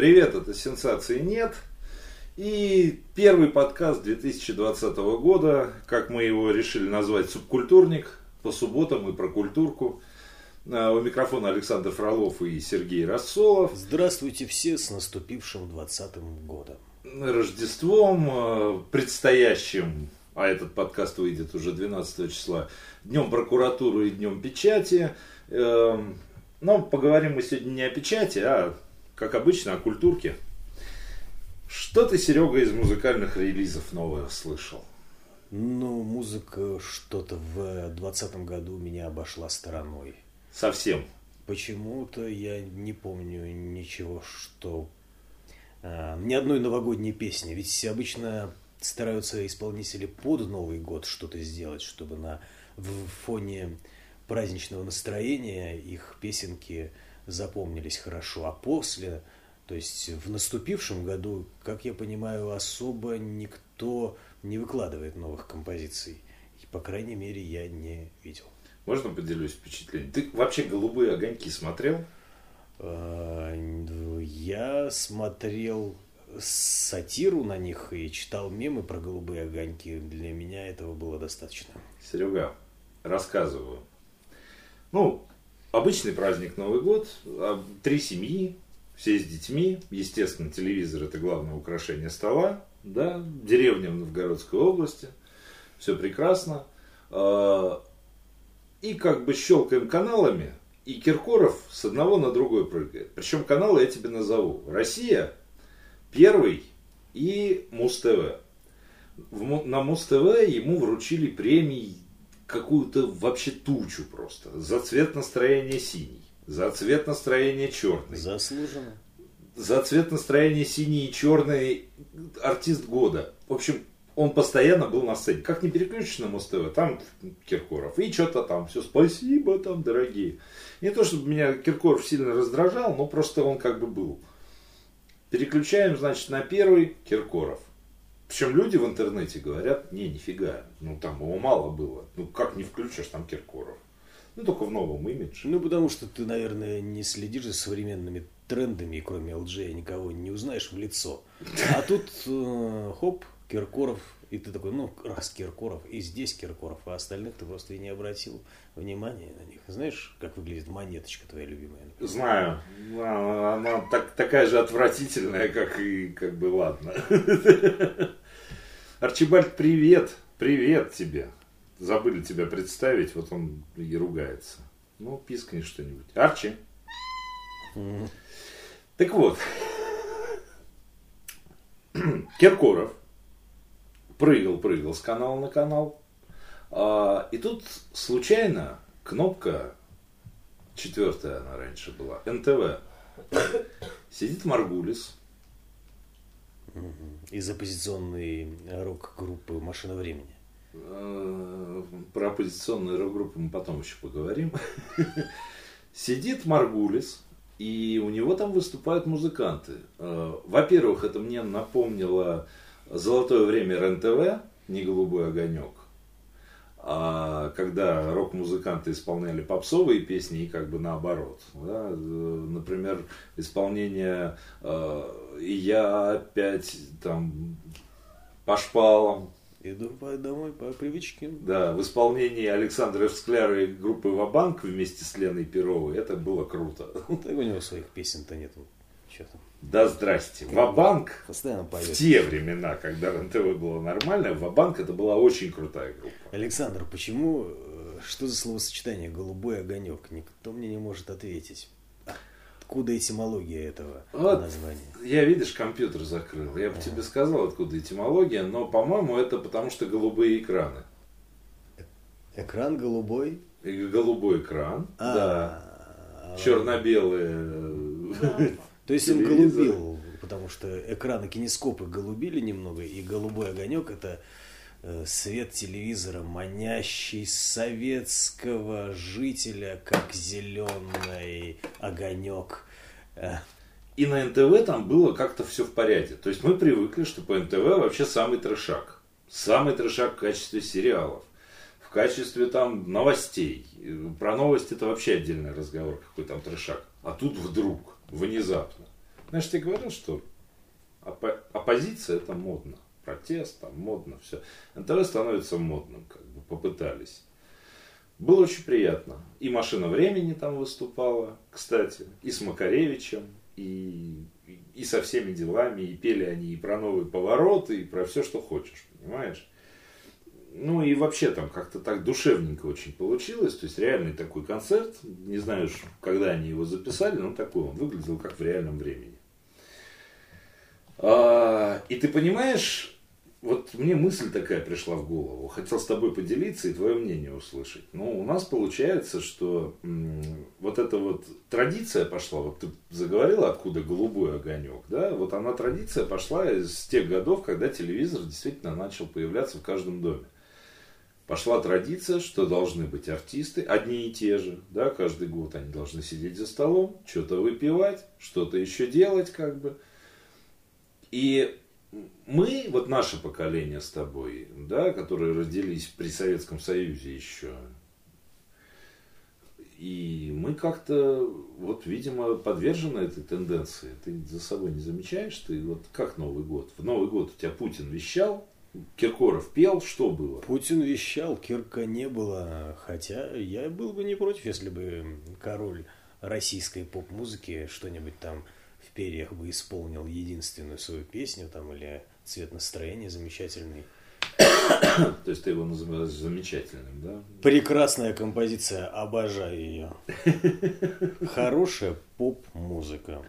Привет, это «Сенсации нет». И первый подкаст 2020 года, как мы его решили назвать, «Субкультурник», по субботам и про культурку. А, у микрофона Александр Фролов и Сергей Рассолов. Здравствуйте все с наступившим 20 годом. Рождеством, а, предстоящим, а этот подкаст выйдет уже 12 числа, Днем прокуратуры и Днем печати. Эм, но поговорим мы сегодня не о печати, а, как обычно, о культурке. Что ты, Серега, из музыкальных релизов нового слышал? Ну, музыка что-то в двадцатом году меня обошла стороной. Совсем? Почему-то я не помню ничего, что... А, ни одной новогодней песни. Ведь обычно стараются исполнители под Новый год что-то сделать, чтобы на в фоне праздничного настроения их песенки запомнились хорошо. А после, то есть в наступившем году, как я понимаю, особо никто не выкладывает новых композиций. И, по крайней мере, я не видел. Можно поделюсь впечатлением? Ты вообще «Голубые огоньки» смотрел? А, я смотрел сатиру на них и читал мемы про голубые огоньки. Для меня этого было достаточно. Серега, рассказываю. Ну, обычный праздник Новый год, а, три семьи, все с детьми. Естественно, телевизор это главное украшение стола да, деревня в Новгородской области, все прекрасно. А, и как бы щелкаем каналами, и Киркоров с одного на другой прыгает. Причем каналы я тебе назову. Россия, Первый и Муз-ТВ. На Муз-ТВ ему вручили премии какую-то вообще тучу просто. За цвет настроения синий, за цвет настроения черный. Заслуженно за цвет настроения синий и черный артист года. В общем, он постоянно был на сцене. Как не переключишь на Муз-ТВ, там Киркоров. И что-то там, все, спасибо там, дорогие. Не то, чтобы меня Киркоров сильно раздражал, но просто он как бы был. Переключаем, значит, на первый Киркоров. Причем люди в интернете говорят, не, нифига, ну там его мало было. Ну как не включишь там Киркоров? Ну только в новом имидже. Ну потому что ты, наверное, не следишь за современными трендами, и кроме LG никого не узнаешь в лицо. А тут э, хоп, Киркоров, и ты такой, ну, раз Киркоров, и здесь Киркоров, а остальных ты просто и не обратил внимания на них. Знаешь, как выглядит монеточка твоя любимая? Например? Знаю. Она, она так, такая же отвратительная, как и, как бы, ладно. Арчибальд, привет. Привет тебе. Забыли тебя представить, вот он и ругается. Ну, пискни что-нибудь. Арчи. Так вот, Киркоров прыгал, прыгал с канала на канал. А, и тут случайно кнопка, четвертая она раньше была, НТВ. Сидит Маргулис. Из оппозиционной рок-группы «Машина времени». А, про оппозиционную рок-группу мы потом еще поговорим. Сидит Маргулис и у него там выступают музыканты. Э, во-первых, это мне напомнило золотое время РЕН-ТВ, не голубой огонек. А когда рок-музыканты исполняли попсовые песни и как бы наоборот. Да? Э, например, исполнение э, «И я опять там по шпалам», Иду домой по привычке. Да, в исполнении Александра Скляра и группы Вабанк вместе с Леной Перовой это было круто. Так у него своих песен-то там? Да здрасте. Вабанк Постоянно поет. в те времена, когда РНТВ было нормально, Вабанк это была очень крутая группа. Александр, почему, э, что за словосочетание «голубой огонек»? Никто мне не может ответить откуда этимология этого вот, названия? Я, видишь, компьютер закрыл. Я бы ага. тебе сказал, откуда этимология, но, по-моему, это потому что голубые экраны. Экран голубой? И голубой экран, а, да. А, Черно-белые. То есть он голубил, потому что экраны кинескопы голубили немного, и голубой огонек это Э, свет телевизора, манящий советского жителя, как зеленый огонек. Э. И на НТВ там было как-то все в порядке. То есть мы привыкли, что по НТВ вообще самый трешак. Самый трешак в качестве сериалов. В качестве там новостей. Про новости это вообще отдельный разговор, какой там трешак. А тут вдруг, внезапно. Же тебе говорил, что оппо- оппозиция это модно. Протест, там модно, все. НТВ становится модным, как бы попытались. Было очень приятно. И «Машина времени» там выступала, кстати, и с Макаревичем, и, и со всеми делами, и пели они и про новые повороты, и про все, что хочешь, понимаешь? Ну и вообще там как-то так душевненько очень получилось. То есть реальный такой концерт. Не знаю, когда они его записали, но такой он выглядел как в реальном времени. А, и ты понимаешь, вот мне мысль такая пришла в голову. Хотел с тобой поделиться и твое мнение услышать. Ну, у нас получается, что вот эта вот традиция пошла, вот ты заговорила, откуда голубой огонек, да, вот она традиция пошла из тех годов, когда телевизор действительно начал появляться в каждом доме. Пошла традиция, что должны быть артисты, одни и те же, да, каждый год они должны сидеть за столом, что-то выпивать, что-то еще делать, как бы. И мы, вот наше поколение с тобой, да, которые родились при Советском Союзе еще, и мы как-то, вот, видимо, подвержены этой тенденции. Ты за собой не замечаешь? Ты вот как Новый год? В Новый год у тебя Путин вещал, Киркоров пел, что было? Путин вещал, Кирка не было. Хотя я был бы не против, если бы король российской поп-музыки что-нибудь там в перьях бы исполнил единственную свою песню там или цвет настроения замечательный. То есть ты его называешь замечательным, да? Прекрасная композиция, обожаю ее. Хорошая поп-музыка.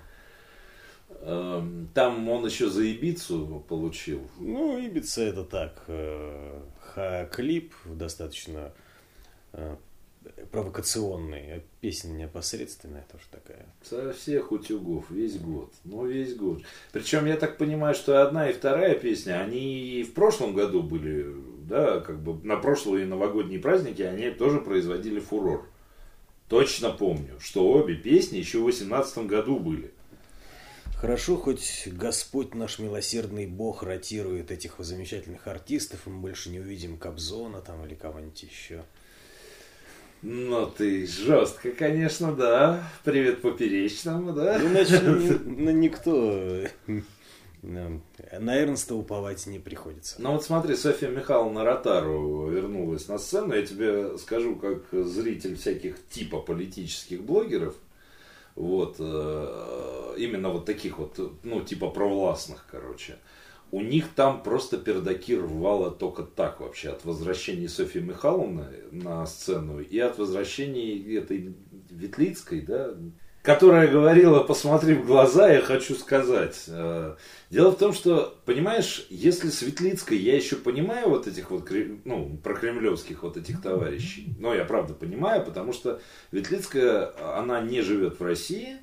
Эм, там он еще за Ибицу получил. Ну, Ибица это так. э, клип достаточно провокационный, а песня непосредственная тоже такая. Со всех утюгов, весь год. Ну, весь год. Причем, я так понимаю, что одна и вторая песня, они и в прошлом году были, да, как бы на прошлые новогодние праздники, они тоже производили фурор. Точно помню, что обе песни еще в 2018 году были. Хорошо, хоть Господь наш милосердный Бог ротирует этих замечательных артистов, и мы больше не увидим Кобзона там или кого-нибудь еще. Ну ты жестко, конечно, да. Привет поперечному, да? Иначе ну, никто на Эрнста уповать не приходится. Ну вот смотри, Софья Михайловна Ротару вернулась на сцену. Я тебе скажу, как зритель всяких типа политических блогеров, вот, э, именно вот таких вот, ну, типа провластных, короче. У них там просто пердаки рвало только так вообще. От возвращения Софьи Михайловны на сцену и от возвращения этой Ветлицкой, да, которая говорила, посмотри в глаза, я хочу сказать. Э, дело в том, что, понимаешь, если Светлицкой я еще понимаю вот этих вот, ну, прокремлевских вот этих товарищей, но я правда понимаю, потому что Ветлицкая, она не живет в России,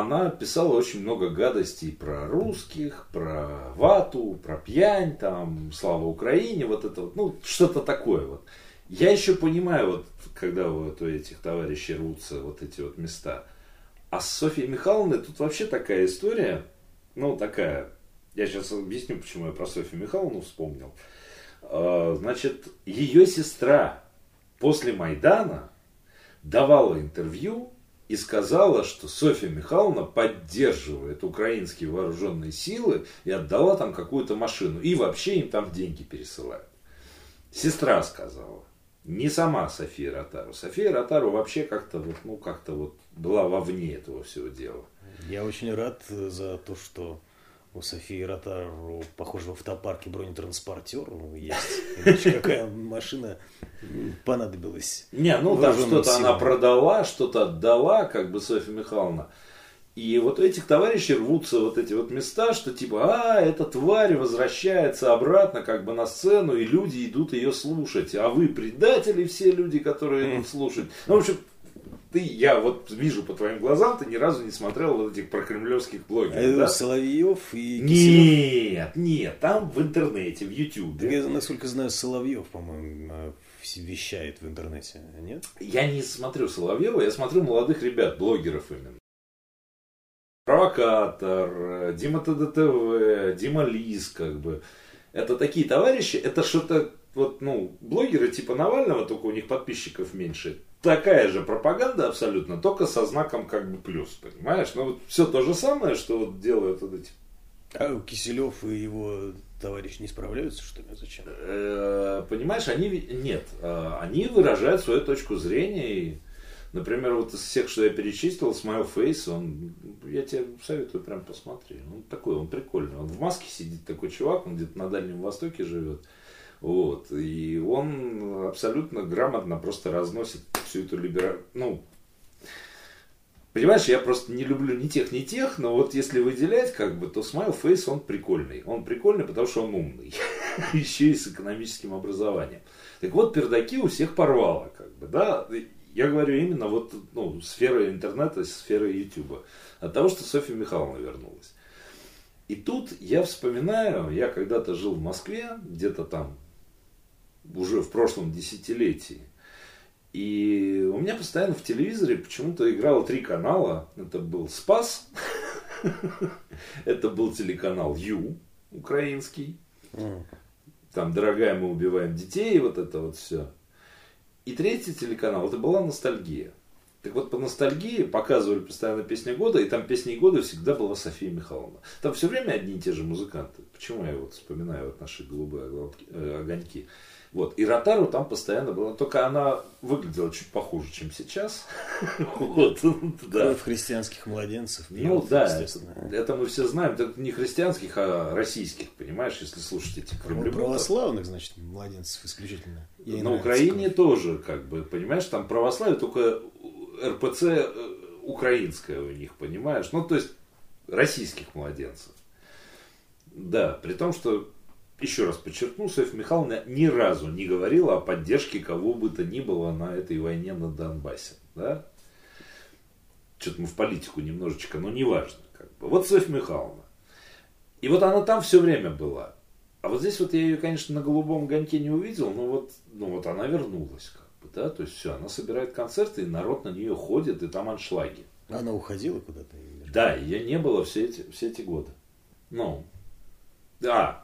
она писала очень много гадостей про русских, про вату, про пьянь, там, слава Украине, вот это вот, ну, что-то такое вот. Я еще понимаю, вот, когда вот у этих товарищей рвутся вот эти вот места. А с Софьей Михайловной тут вообще такая история, ну, такая, я сейчас объясню, почему я про Софью Михайловну вспомнил. А, значит, ее сестра после Майдана давала интервью и сказала, что Софья Михайловна поддерживает украинские вооруженные силы и отдала там какую-то машину. И вообще им там деньги пересылают. Сестра сказала. Не сама София Ротару. София Ротару вообще как-то вот, ну, как-то вот была вовне этого всего дела. Я очень рад за то, что у Софии Ротару, похоже, в автопарке бронетранспортер есть. Иначе какая машина понадобилась? Не, ну там что-то она продала, что-то отдала, как бы Софья Михайловна. И вот этих товарищей рвутся вот эти вот места, что типа, а, эта тварь возвращается обратно как бы на сцену, и люди идут ее слушать. А вы предатели все люди, которые идут слушать. Ну, в общем, ты, я вот вижу по твоим глазам, ты ни разу не смотрел вот этих прокремлевских блогеров, а да? Соловьев и Киселев? Нет, нет, там в интернете, в. Да я, насколько знаю, Соловьев, по-моему, э, вещает в интернете, нет? Я не смотрю Соловьева, я смотрю молодых ребят, блогеров именно. Провокатор, Дима ТДТВ, Дима Лис, как бы. Это такие товарищи, это что-то вот, ну, блогеры типа Навального, только у них подписчиков меньше. Такая же пропаганда абсолютно, только со знаком как бы плюс, понимаешь? Ну, вот все то же самое, что вот делают вот эти а Киселев и его товарищ не справляются, что ли? Зачем? Э, понимаешь, они нет, э, они выражают свою точку зрения. И, например, вот из всех, что я перечислил, Smile Face, он, я тебе советую прям посмотри. Он такой, он прикольный. Он в маске сидит такой чувак, он где-то на Дальнем Востоке живет. Вот. И он абсолютно грамотно просто разносит всю эту либеральную, ну, Понимаешь, я просто не люблю ни тех, ни тех, но вот если выделять, как бы, то Smile Face, он прикольный. Он прикольный, потому что он умный. Еще и с экономическим образованием. Так вот, пердаки у всех порвало, как бы, да. Я говорю именно вот, ну, сфера интернета, сфера Ютуба. От того, что Софья Михайловна вернулась. И тут я вспоминаю, я когда-то жил в Москве, где-то там, уже в прошлом десятилетии. И у меня постоянно в телевизоре почему-то играло три канала. Это был Спас, это был телеканал Ю, украинский. Там, дорогая, мы убиваем детей, вот это вот все. И третий телеканал, это была ностальгия. Так вот, по ностальгии показывали постоянно песни года, и там песни года всегда была София Михайловна. Там все время одни и те же музыканты. Почему я вот вспоминаю вот наши голубые э, огоньки? Вот. И Ротару там постоянно была. Только она выглядела чуть похуже, чем сейчас. вот. да. христианских младенцев. Ну да, это, это мы все знаем. Это не христианских, а российских, понимаешь, если слушать эти ну, Православных, значит, младенцев исключительно. Я На Украине тоже, как бы, понимаешь, там православие, только РПЦ э, украинская у них, понимаешь? Ну, то есть, российских младенцев. Да, при том, что еще раз подчеркну, Софья Михайловна ни разу не говорила о поддержке кого бы то ни было на этой войне на Донбассе. Да? Что-то мы в политику немножечко, но неважно. Как бы. Вот Софья Михайловна. И вот она там все время была. А вот здесь вот я ее, конечно, на голубом гоньке не увидел, но вот, ну вот она вернулась. Как бы, да? То есть все, она собирает концерты, и народ на нее ходит, и там аншлаги. Она уходила куда-то? Да, ее не было все эти, все эти годы. Ну, да,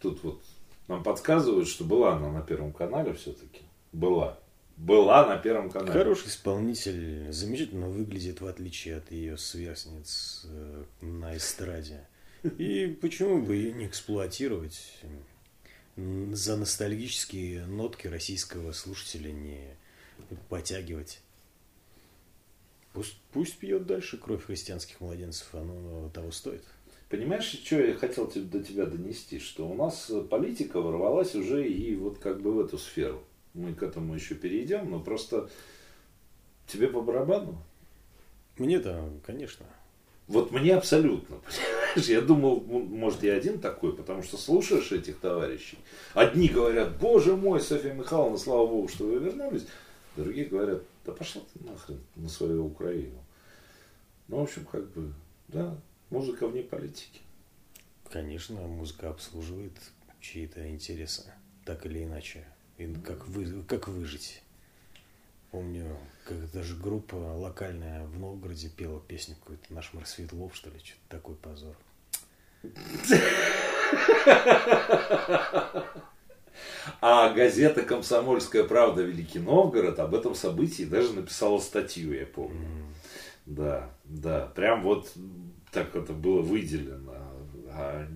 Тут вот нам подсказывают, что была она на Первом канале все-таки. Была. Была на Первом канале. Хороший исполнитель, замечательно выглядит, в отличие от ее сверстниц э, на эстраде. И почему бы ее не эксплуатировать? За ностальгические нотки российского слушателя не потягивать. Пусть, пусть пьет дальше кровь христианских младенцев, оно того стоит. Понимаешь, что я хотел до тебя донести? Что у нас политика ворвалась уже и вот как бы в эту сферу. Мы к этому еще перейдем, но просто тебе по барабану? Мне-то, конечно. Вот мне абсолютно, понимаешь? Я думал, может, я один такой, потому что слушаешь этих товарищей. Одни говорят, боже мой, Софья Михайловна, слава богу, что вы вернулись. Другие говорят, да пошла ты нахрен на свою Украину. Ну, в общем, как бы, да, Музыка вне политики. Конечно, музыка обслуживает чьи-то интересы, так или иначе. И как, вы, как выжить. Помню, как даже группа локальная в Новгороде пела песню какую-то, наш Мэр Светлов, что ли, что-то такой позор. А газета «Комсомольская правда. Великий Новгород» об этом событии даже написала статью, я помню. Mm. Да, да, прям вот так это было выделено. А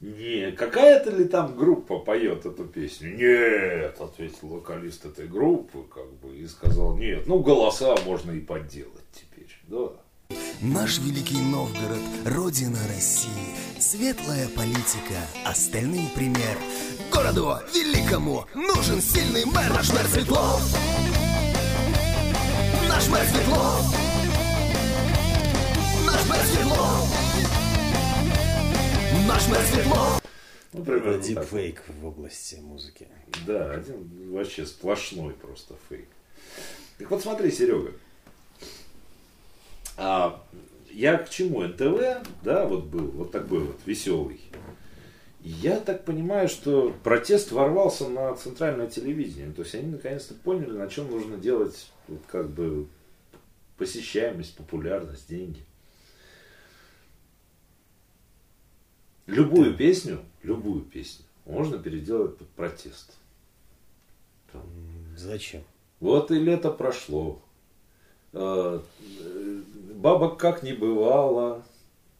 не какая-то ли там группа поет эту песню? Нет, ответил вокалист этой группы, как бы, и сказал, нет, ну голоса можно и подделать теперь, да. Наш Великий Новгород – родина России. Светлая политика, остальным пример. Городу великому нужен сильный мэр. Наш мэр Светлов. Наш мэр Светлов! Наш мэр светло! Ну, примерно дипфейк в области музыки. Да, один вообще сплошной просто фейк. Так вот смотри, Серега. А, я к чему? НТВ, да, вот был, вот такой вот веселый. Я так понимаю, что протест ворвался на центральное телевидение. То есть они наконец-то поняли, на чем нужно делать вот, как бы посещаемость, популярность, деньги. Любую песню, любую песню можно переделать под протест. Там. Зачем? Вот и лето прошло. А, э, Бабок как не бывало,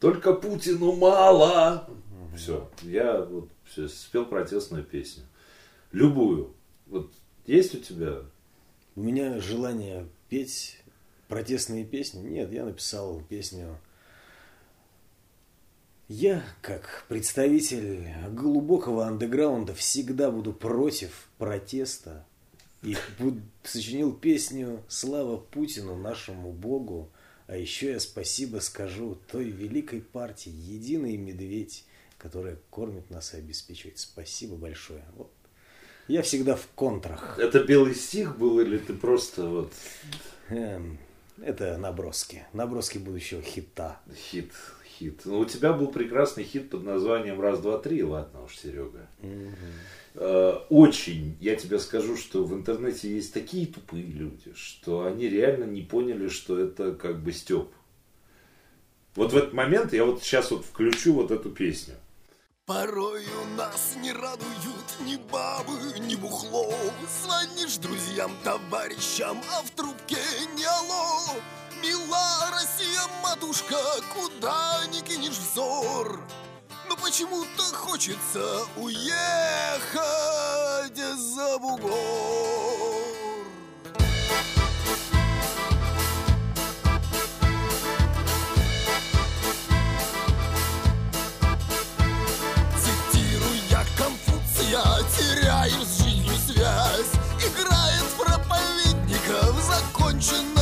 только Путину мало. Все, я вот все, спел протестную песню. Любую. Вот есть у тебя? У меня желание петь протестные песни. Нет, я написал песню. Я, как представитель глубокого андеграунда, всегда буду против протеста. И сочинил песню «Слава Путину, нашему Богу». А еще я спасибо скажу той великой партии «Единый медведь», которая кормит нас и обеспечивает. Спасибо большое. Вот. Я всегда в контрах. Это белый стих был или ты просто вот Эм, Это наброски. Наброски будущего хита. хит, хит? Ну, у тебя был прекрасный хит под названием «Раз, два, три». Ладно уж, Серега. Э, Очень, я тебе скажу, что в интернете есть такие тупые люди, что они реально не поняли, что это как бы степ. Вот в этот момент я вот сейчас вот включу вот эту песню. Порою нас не радуют ни бабы, ни бухло Звонишь друзьям, товарищам, а в трубке не алло матушка, куда ни кинешь взор Но почему-то хочется уехать за бугор. Цитируя Конфуция, теряешь с жизнью связь Играет проповедников законченная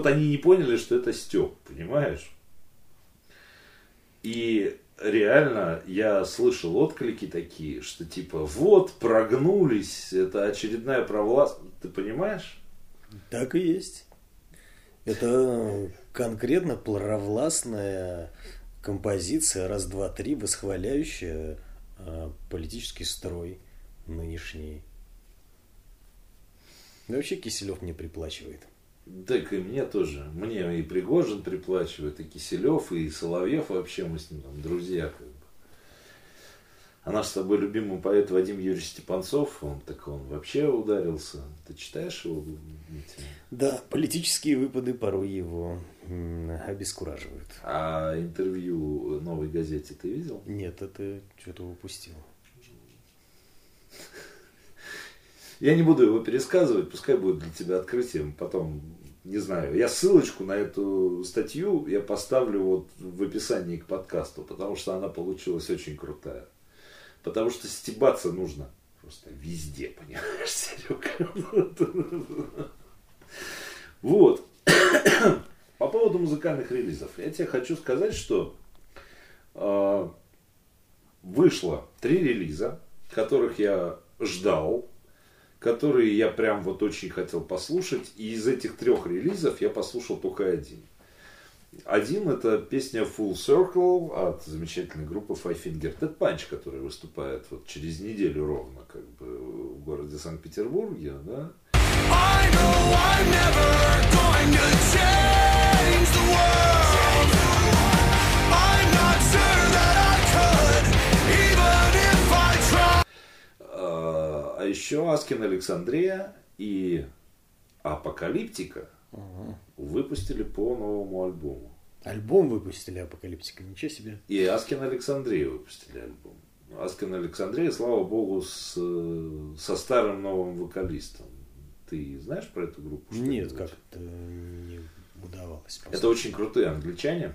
вот, они не поняли, что это степ, понимаешь? И реально я слышал отклики такие, что типа вот, прогнулись, это очередная провласть. Ты понимаешь? Так и есть. Это конкретно провластная композиция раз, два, три, восхваляющая э, политический строй нынешний. Да вообще Киселев мне приплачивает. Так и мне тоже. Мне и Пригожин приплачивает, и Киселев, и Соловьев вообще мы с ним там друзья как бы. А наш с тобой любимый поэт Вадим Юрьевич Степанцов, он так он вообще ударился. Ты читаешь его? Да, политические выпады порой его обескураживают. А интервью новой газете ты видел? Нет, это что-то упустил. Я не буду его пересказывать, пускай будет для тебя открытием. Потом, не знаю, я ссылочку на эту статью я поставлю вот в описании к подкасту, потому что она получилась очень крутая. Потому что стебаться нужно просто везде, понимаешь, Серега? Вот. По поводу музыкальных релизов. Я тебе хочу сказать, что э, вышло три релиза, которых я ждал, которые я прям вот очень хотел послушать. И из этих трех релизов я послушал только один. Один это песня Full Circle от замечательной группы Five Finger Dead Punch, которая выступает вот через неделю ровно как бы в городе Санкт-Петербурге, да. I know I'm never going to change the world. А еще Asking Alexandria и Apocalyptica выпустили по новому альбому. Альбом выпустили Apocalyptica, ничего себе. И Asking Alexandria выпустили альбом. Asking Alexandria, слава богу, с, э, со старым новым вокалистом. Ты знаешь про эту группу? Нет, как-то не удавалось. просто. Это очень крутые англичане.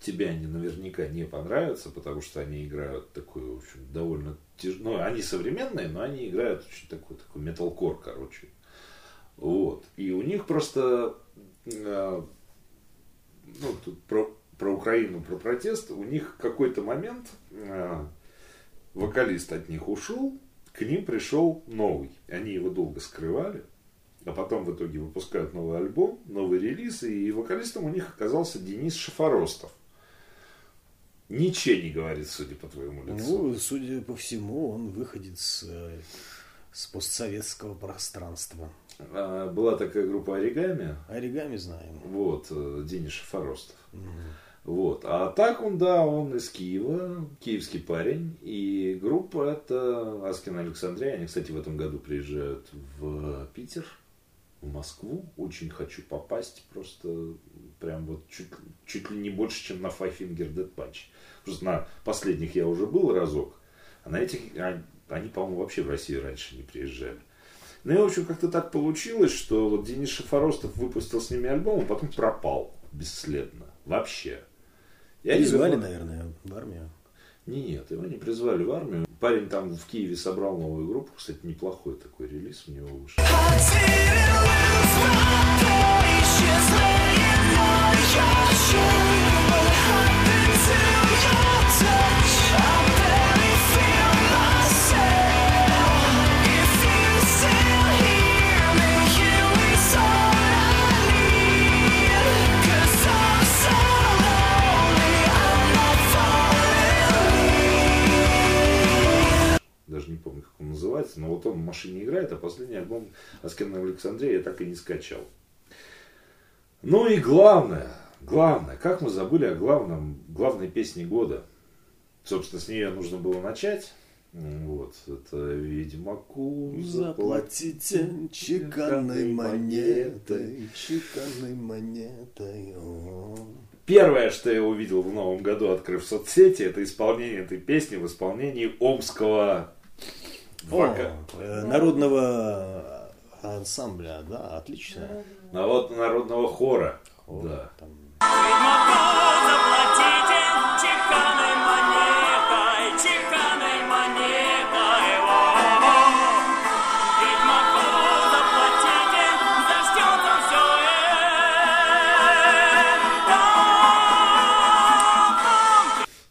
Тебе они наверняка не понравятся, потому что они играют такую, в общем, довольно тяж... Ну, они современные, но они играют очень такой, такой металкор, короче. Вот. И у них просто э, ну, тут про, про Украину, про протест, у них какой-то момент э, вокалист от них ушел, к ним пришел новый. Они его долго скрывали, а потом в итоге выпускают новый альбом, новый релиз, и вокалистом у них оказался Денис Шафоростов. Ничего не говорит, судя по твоему лицу. Ну, судя по всему, он выходит с, с постсоветского пространства. А, Была такая группа Оригами, Оригами знаем. вот, э, Денис Шафоростов. Вот. А так он, да, он из Киева, киевский парень. И группа это Аскин Александрия. Они, кстати, в этом году приезжают в Питер, в Москву. Очень хочу попасть. Просто прям вот чуть, чуть ли не больше, чем на Five Finger Dead Punch. Просто на последних я уже был разок. А на этих а- они, по-моему, вообще в Россию раньше не приезжали. Ну и, в общем, как-то так получилось, что вот Денис Шафоростов выпустил с ними альбом, а потом пропал бесследно. Вообще. Я не Призвали, знаю- наверное, в армию. Не, Нет, его не призвали в армию. Парень там в Киеве собрал новую группу. Кстати, неплохой такой релиз у него вышел. Даже он называется, но вот он в машине играет, а последний альбом Аскена Александрия я так и не скачал. Ну и главное, главное, как мы забыли о главном, главной песне года. Собственно, с нее нужно было начать. Вот, это Ведьмаку Заплатите чеканной монетой, чеканной монетой. Первое, что я увидел в новом году, открыв соцсети, это исполнение этой песни в исполнении омского О, э, народного ансамбля, да, отлично. Ну, вот народного хора. О, Да. там.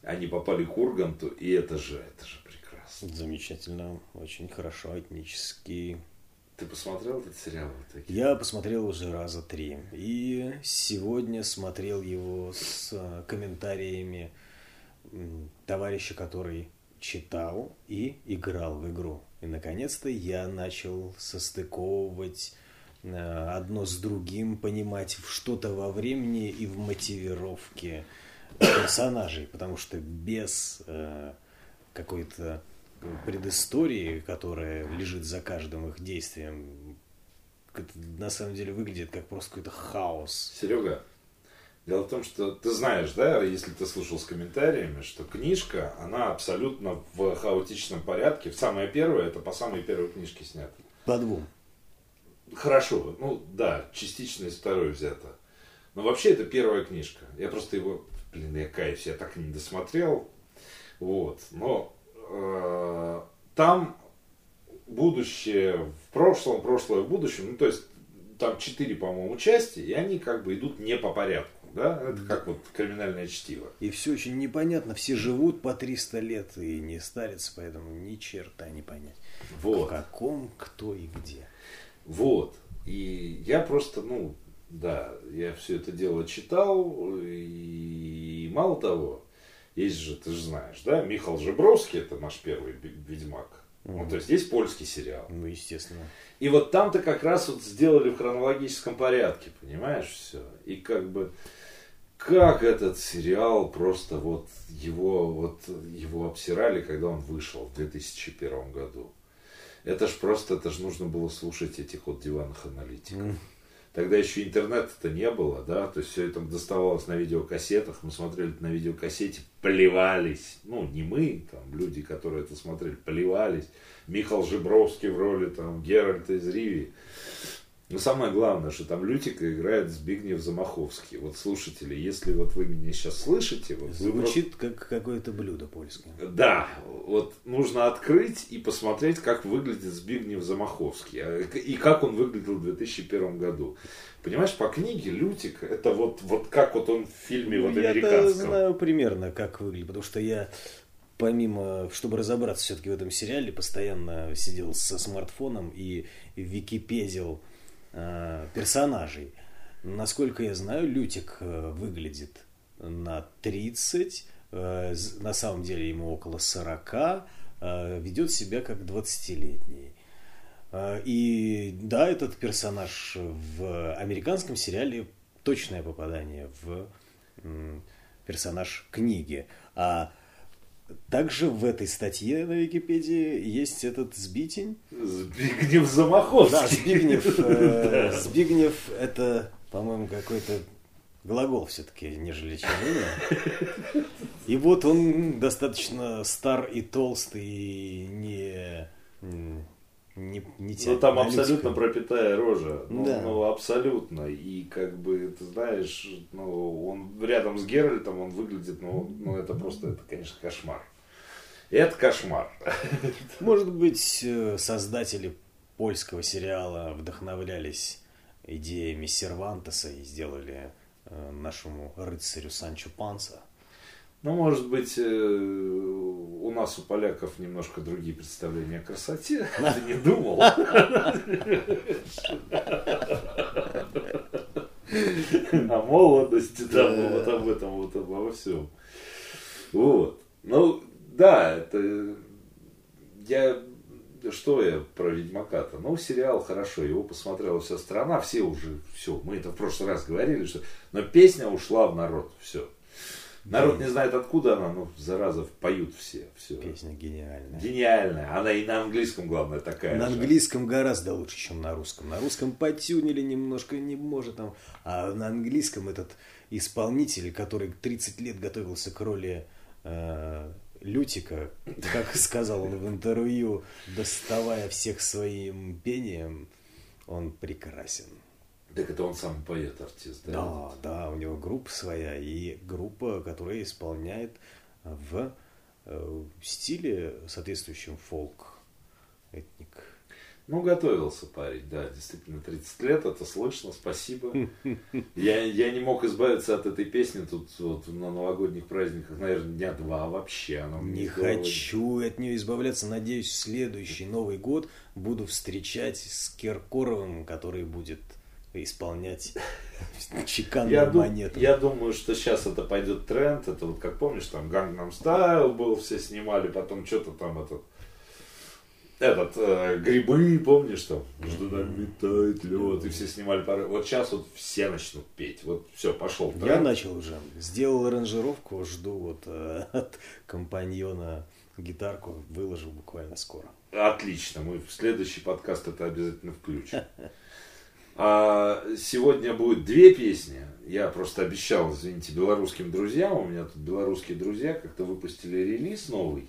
Они попали к Урганту, и это же, это же. Замечательно, очень хорошо, этнический. Ты посмотрел этот сериал? в итоге? Я посмотрел уже раза три. И сегодня смотрел его с э, комментариями товарища, который читал и играл в игру. И наконец-то я начал состыковывать э, одно с другим, понимать что-то во времени и в мотивировке персонажей, потому что без э, какой-то предыстории, которая лежит за каждым их действием, это на самом деле выглядит как просто какой-то хаос. Серега, дело в том, что ты знаешь, да, если ты слушал с комментариями, что книжка, она абсолютно в хаотичном порядке. Самая первая, это по самой первой книжке снята. По двум. Хорошо, ну да, частично из второй взято. Но вообще это первая книжка. Я просто его, блин, я каюсь, я так и не досмотрел. Вот, но э, там будущее в прошлом, прошлое в будущем, ну то есть там четыре, по-моему, части, и они как бы идут не по порядку. Да? Это как вот криминальное чтиво. И все очень непонятно. Все живут по 300 лет и не старятся, поэтому ни черта не понять. Вот. В каком, кто и где. Вот. И я просто, ну, да, я все это дело читал, и мало того, есть же, ты же знаешь, да, Михаил Жебровский, это наш первый Ведьмак. Ну, то есть есть польский сериал. Ну, естественно. И вот там-то как раз вот сделали в хронологическом порядке, понимаешь, все. И как бы, как этот сериал просто вот его, вот его обсирали, когда он вышел в 2001 году. Это ж просто, это ж нужно было слушать этих вот диванных аналитиков. Тогда еще интернета-то не было, да, то есть все это доставалось на видеокассетах, мы смотрели на видеокассете, плевались, ну, не мы, там, люди, которые это смотрели, плевались. Михаил Жибровский в роли, там, Геральта из Риви. Но самое главное, что там Лютика играет Збигнев Замаховский. Вот слушатели, если вот вы меня сейчас слышите, вот вы Звучит как какое-то блюдо польское. да, вот нужно открыть и посмотреть, как выглядит Збигнев Замаховский. а, И как он выглядел в 2001 году. Понимаешь, по книге Лютик, это вот, вот как вот он в фильме вот Ну, Я-то американском. знаю примерно, как выглядит, потому что я, помимо, чтобы разобраться все-таки в этом сериале, постоянно сидел со смартфоном и википедил персонажей. Насколько я знаю, Лютик э, выглядит на 30, э, на самом деле ему около 40, э, ведет себя как 20-летний. Э, И да, этот персонаж в американском сериале точное попадание в персонаж книги. А также в этой статье на Википедии есть этот Сбитень. Збигнев Замаховский. Да, Збигнев. э, Збигнев это, по-моему, какой-то глагол все-таки, нежели чем имя. И вот он достаточно стар и толстый, и не, не, не Ну тянет там на абсолютно пропитая рожа. Ну, Да. ну, абсолютно. И как бы, ты знаешь, ну, он рядом с Геральтом, он выглядит, ну, ну это просто, это, конечно, кошмар. Это кошмар. Может быть, э, создатели польского сериала вдохновлялись идеями Сервантеса и сделали э, нашему рыцарю Санчо Панса. Ну, может быть, э, у нас, у поляков, немножко другие представления о красоте. Ты не думал? О молодости, да, вот об этом, вот обо всем. Вот. Ну, да, это... Я... Что я про Ведьмака-то? Ну, сериал хорошо, его посмотрела вся страна, все уже, все, мы это в прошлый раз говорили, что... Но песня ушла в народ, все. Народ не знает, откуда она, но зараза поют все. все. Песня гениальная. Гениальная. Она и на английском, главное, такая На же. английском гораздо лучше, чем на русском. На русском потюнили немножко, не может там. А на английском этот исполнитель, который 30 лет готовился к роли э, Лютика, как сказал он в интервью, доставая всех своим пением, он прекрасен. Так это он сам поэт, артист, да? Да, да, у него группа своя и группа, которая исполняет в э, стиле, соответствующем фолк, этник. Ну, готовился парень, да, действительно, 30 лет, это слышно, спасибо. Я, я не мог избавиться от этой песни тут вот, на новогодних праздниках, наверное, дня два вообще. Она Не из головы- хочу от нее избавляться. Надеюсь, следующий Новый год буду встречать с Киркоровым, который будет исполнять чеканную Я, дум- монету. я думаю, что сейчас это пойдет тренд. Это вот как помнишь, там Gangnam Style был, все снимали, потом что-то там этот этот, э, грибы, помнишь, там, что там метает лед, и все снимали пары. Вот сейчас вот все начнут петь. Вот все, пошел. Я тренд. начал уже. Сделал аранжировку, жду вот э, от компаньона гитарку, выложу буквально скоро. Отлично, мы в следующий подкаст это обязательно включим. А сегодня будет две песни. Я просто обещал, извините, белорусским друзьям. У меня тут белорусские друзья как-то выпустили релиз новый.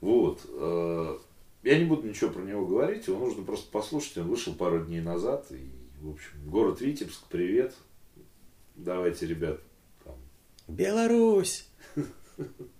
Вот. э, Я не буду ничего про него говорить, его нужно просто послушать. Он вышел пару дней назад. И, в общем, город Витебск, привет. Давайте, ребят, там, Беларусь!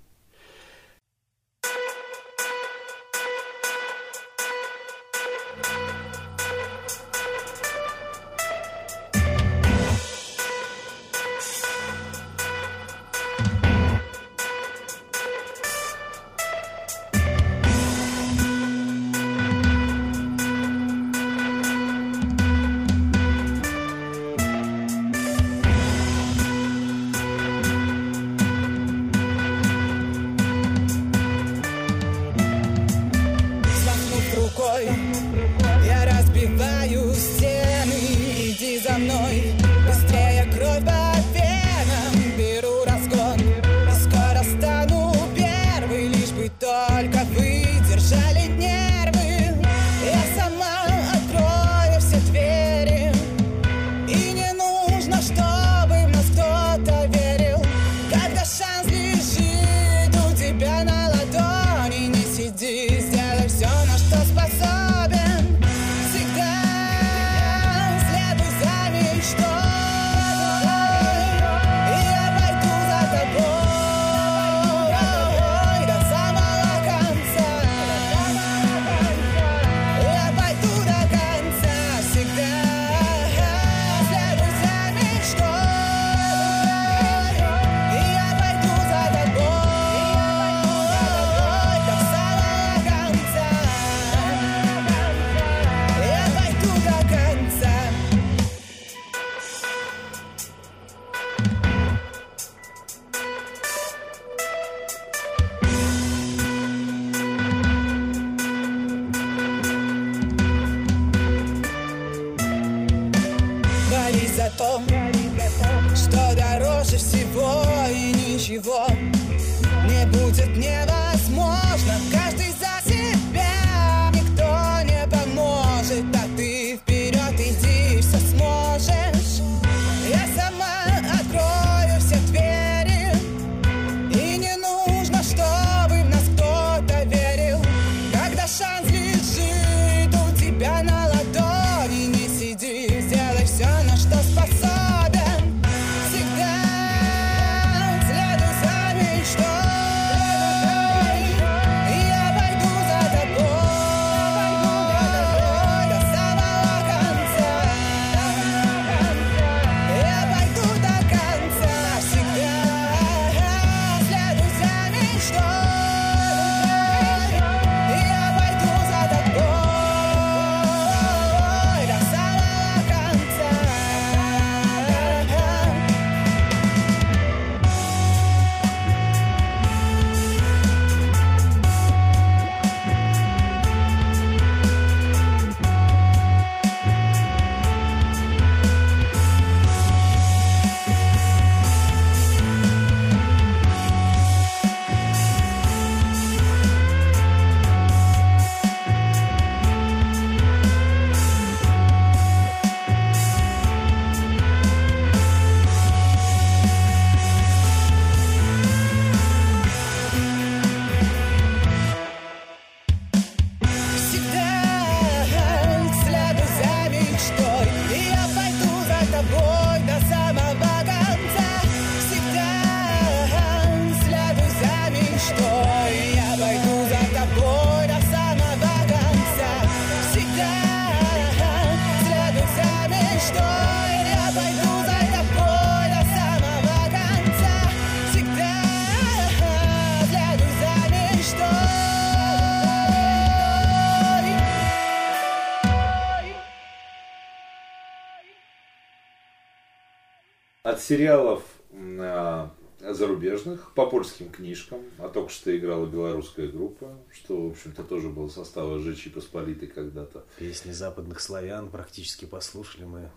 сериалов а, зарубежных по польским книжкам, а только что играла белорусская группа, что, в общем-то, тоже был состава Жечи Посполитой когда-то. Песни западных славян практически послушали мы.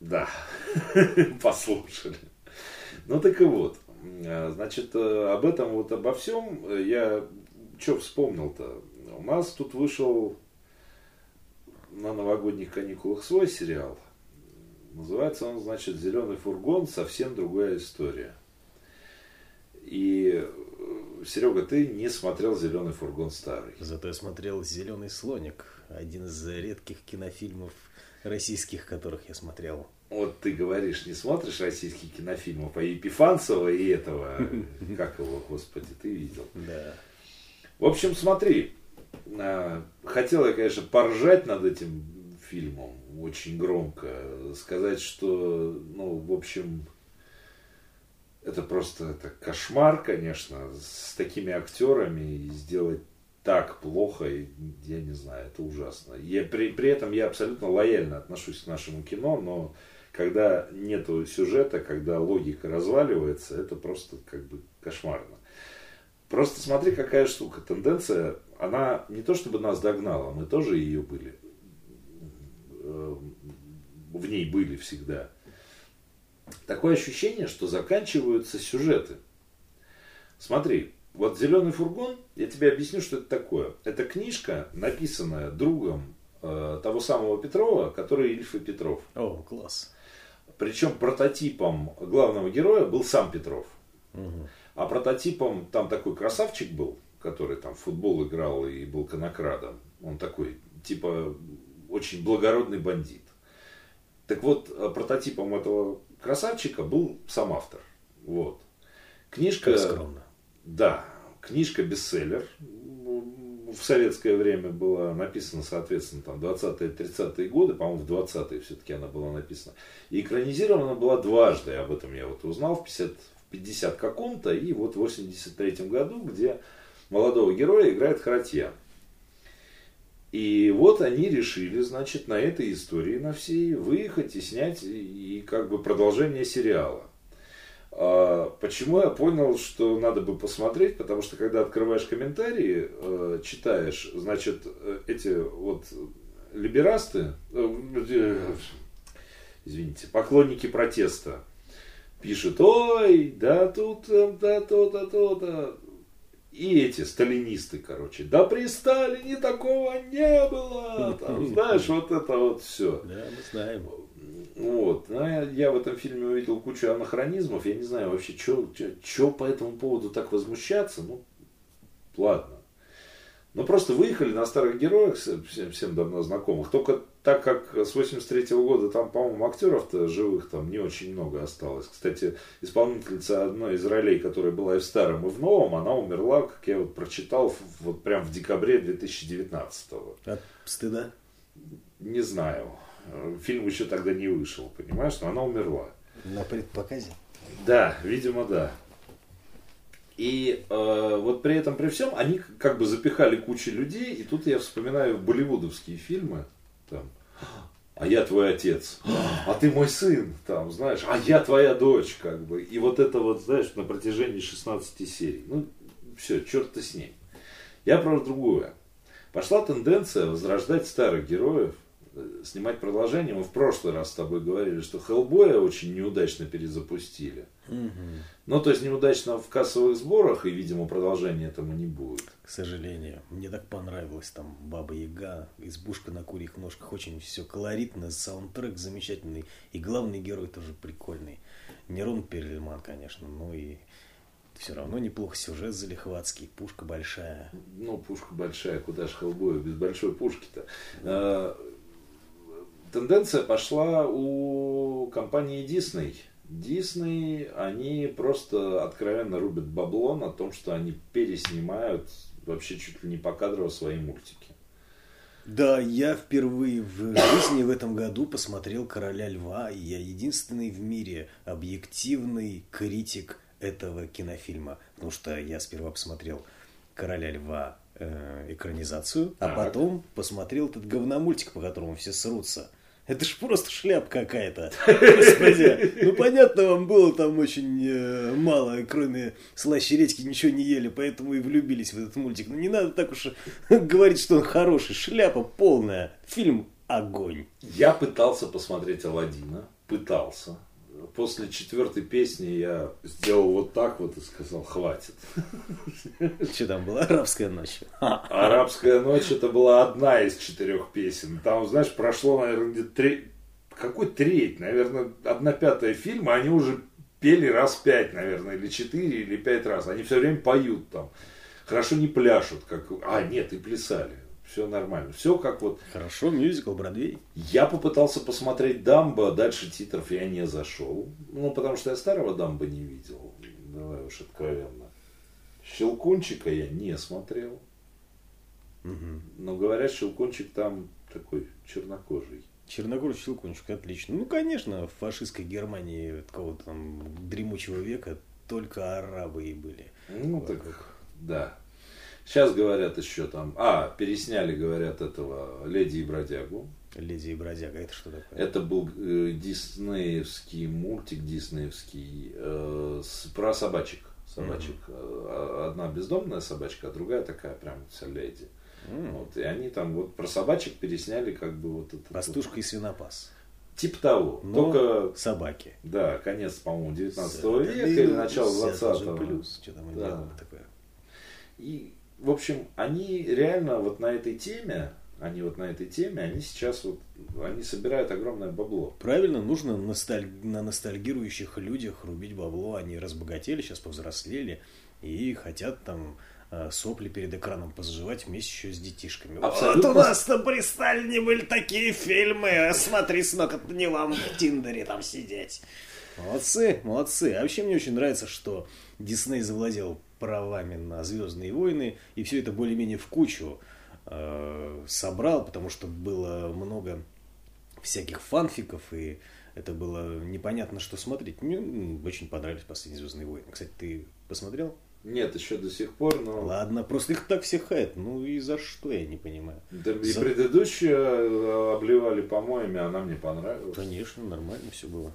Да, послушали. Ну так и вот. А, Значит, э, об этом вот обо всем э, я что вспомнил-то? У нас тут вышел на новогодних каникулах свой сериал. Называется он, значит, «Зеленый фургон. Совсем другая история». И, э, Серега, ты не смотрел «Зеленый фургон старый». Зато я смотрел «Зеленый слоник», один из редких кинофильмов российских, которых я смотрел. Вот ты говоришь, не смотришь российские кинофильмы по Епифанцева и этого, как его, господи, ты видел. Да. В общем, смотри, а, хотел я, конечно, поржать над этим фильмом очень громко, сказать, что, ну, в общем, это просто это кошмар, конечно, с такими актерами сделать так плохо, я не знаю, это ужасно. Я, при, при этом я абсолютно лояльно отношусь к нашему кино, но когда нету сюжета, когда логика разваливается, это просто как бы кошмарно. Просто смотри, какая штука. Тенденция, она не то чтобы нас догнала, мы тоже ее были. Э, В ней были всегда. Такое ощущение, что заканчиваются сюжеты. Смотри, вот «Зеленый фургон», я тебе объясню, что это такое. Это книжка, написанная другом э, того самого Петрова, который Ильф и Петров. О, класс. Причем прототипом главного героя был сам Петров. Мгм. А прототипом там такой красавчик был, который там в футбол играл и был конокрадом. Он такой, типа, очень благородный бандит. Так вот, э, прототипом этого красавчика был сам автор. Вот. Книжка... Как скромно. Да, книжка бестселлер. В советское время была написана, соответственно, там 20-30-е годы, по-моему, в 20-е все-таки она была написана. И экранизирована была дважды, об этом я вот узнал в 50, в 50 каком-то и вот в 83 году, где молодого героя играет Харатьян. И вот они решили, значит, на этой истории, на всей, выехать и снять и, как бы продолжение сериала. А, Почему я понял, что надо бы посмотреть? Потому что когда открываешь комментарии, э, читаешь, значит, э, эти вот либерасты, э, извините, поклонники протеста пишут, ой, да тут, да то, да то, да. И эти сталинисты, короче, да при Сталине такого не было. Там, знаешь, вот это вот все. Да, мы знаем. Вот. Ну, я, я в этом фильме увидел кучу анахронизмов. Я не знаю вообще, что по этому поводу так возмущаться. Ну, ладно. Ну, просто выехали на старых героях, всем, всем давно знакомых. Только так как с 83 года там, по-моему, актеров-то живых там не очень много осталось. Кстати, исполнительница одной из ролей, которая была и в старом, и в новом, она умерла, как я вот прочитал, вот прям в декабре 2019 От стыда? Не знаю. Фильм еще тогда не вышел, понимаешь, но она умерла. На предпоказе? Да, видимо, да. И э, вот при этом, при всем, они как бы запихали кучу людей, и тут я вспоминаю болливудовские фильмы, там, а я твой отец, а ты мой сын, там, знаешь, а я твоя дочь, как бы. И вот это вот, знаешь, на протяжении 16 серий. Ну, все, черт-то с ней. Я про другое. Пошла тенденция возрождать старых героев, снимать продолжение. Мы в прошлый раз с тобой говорили, что Хеллбоя очень неудачно перезапустили. Ну, то есть неудачно в кассовых сборах, и, видимо, продолжения этому не будет. К сожалению. Мне так понравилось там Баба Яга, избушка на курьих ножках. Очень все колоритно, саундтрек замечательный. И главный герой тоже прикольный. Не Рон Перльман, конечно, но и все равно неплохо сюжет залихватский, пушка большая. Ну, пушка большая, куда ж Хеллбою без большой пушки-то. Э, Тенденция пошла у компании Disney. Disney, они просто откровенно рубят бабло на том, что они переснимают вообще чуть ли не покадрово свои мультики. Да, я впервые в жизни в этом году посмотрел «Короля льва», и я единственный в мире объективный критик этого кинофильма. Потому что я сперва посмотрел «Короля льва» э, экранизацию, а Так. потом посмотрел этот говномультик, по которому все срутся. Это ж просто шляп какая-то. Господи. Ну, понятно, вам было там очень э, мало, кроме слаще редьки ничего не ели, поэтому и влюбились в этот мультик. Ну, не надо так уж говорить, что он хороший. Шляпа полная. Фильм огонь. Я пытался посмотреть Алладина, пытался. После четвертой песни я сделал вот так вот и сказал, хватит. Что там было? Арабская ночь. Ха. Арабская ночь это была одна из четырех песен. Там, знаешь, прошло, наверное, где-то три... Какой треть? Наверное, одна пятая фильма, они уже пели раз пять, наверное, или четыре, или пять раз. Они все время поют там. Хорошо не пляшут, как... А, нет, и плясали. Все нормально. Все как вот... Хорошо, мюзикл, Бродвей. Я попытался посмотреть Дамбо, дальше титров я не зашел. Ну, потому что я старого Дамбо не видел. Давай уж откровенно. Щелкунчика я не смотрел. Но говорят, Щелкунчик там такой чернокожий. Черногорский щелкунчик, отлично. Ну, конечно, в фашистской Германии какого-то там дремучего века только арабы и были. Ну, так, да. Сейчас говорят еще там... А, пересняли, говорят, этого Леди и Бродягу. Леди и бродяга, это что такое? Это был э, диснеевский мультик, диснеевский, э, с- про собачек. Собачек. Э, Одна бездомная собачка, а другая такая прям вся леди. Вот, и они там вот про собачек пересняли как бы вот это. Пастушка и свинопас. Типа того. Но Только, собаки. да, конец, по-моему, 19 века или начало 20-го. Плюс, что там Да. такое. И, в общем, они реально вот на этой теме, они вот на этой теме, они сейчас вот, они собирают огромное бабло. Правильно, нужно носталь- на ностальгирующих людях рубить бабло. Они разбогатели, сейчас повзрослели и хотят там э, сопли перед экраном позаживать вместе еще с детишками. Абсолютно. Вот у нас-то при Сталине были такие фильмы. Смотри, сынок, это не вам в Тиндере там сидеть. Молодцы, молодцы. А вообще мне очень нравится, что Дисней завладел правами на Звездные войны, и все это более-менее в кучу э, собрал, потому что было много всяких фанфиков, и это было непонятно, что смотреть. Мне м, очень понравились последние Звездные войны. Кстати, ты посмотрел? Нет, еще до сих пор, но... Ладно, просто их так все хает. Ну и за что, я не понимаю. Да и За- предыдущие э, обливали помоями, она мне понравилась. Конечно, нормально все было.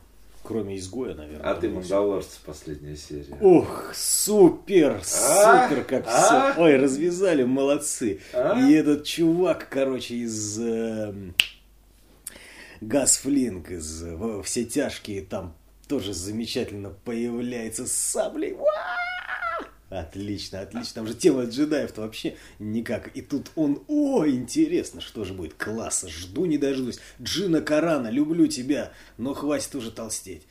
Кроме изгоя, наверное. А ты. Мандалорцы последняя серия. Ох, супер, А? супер, как А? все. Ой, развязали, молодцы. А? И этот чувак, короче, из эм, Газфлинк, из э, все тяжкие, там тоже замечательно появляется с саблей. Уа! Отлично, отлично. Там же тема джедаев-то вообще никак. И тут он, о, интересно, что же будет. Класс, жду не дождусь. Джина Карана, люблю тебя, но хватит уже толстеть.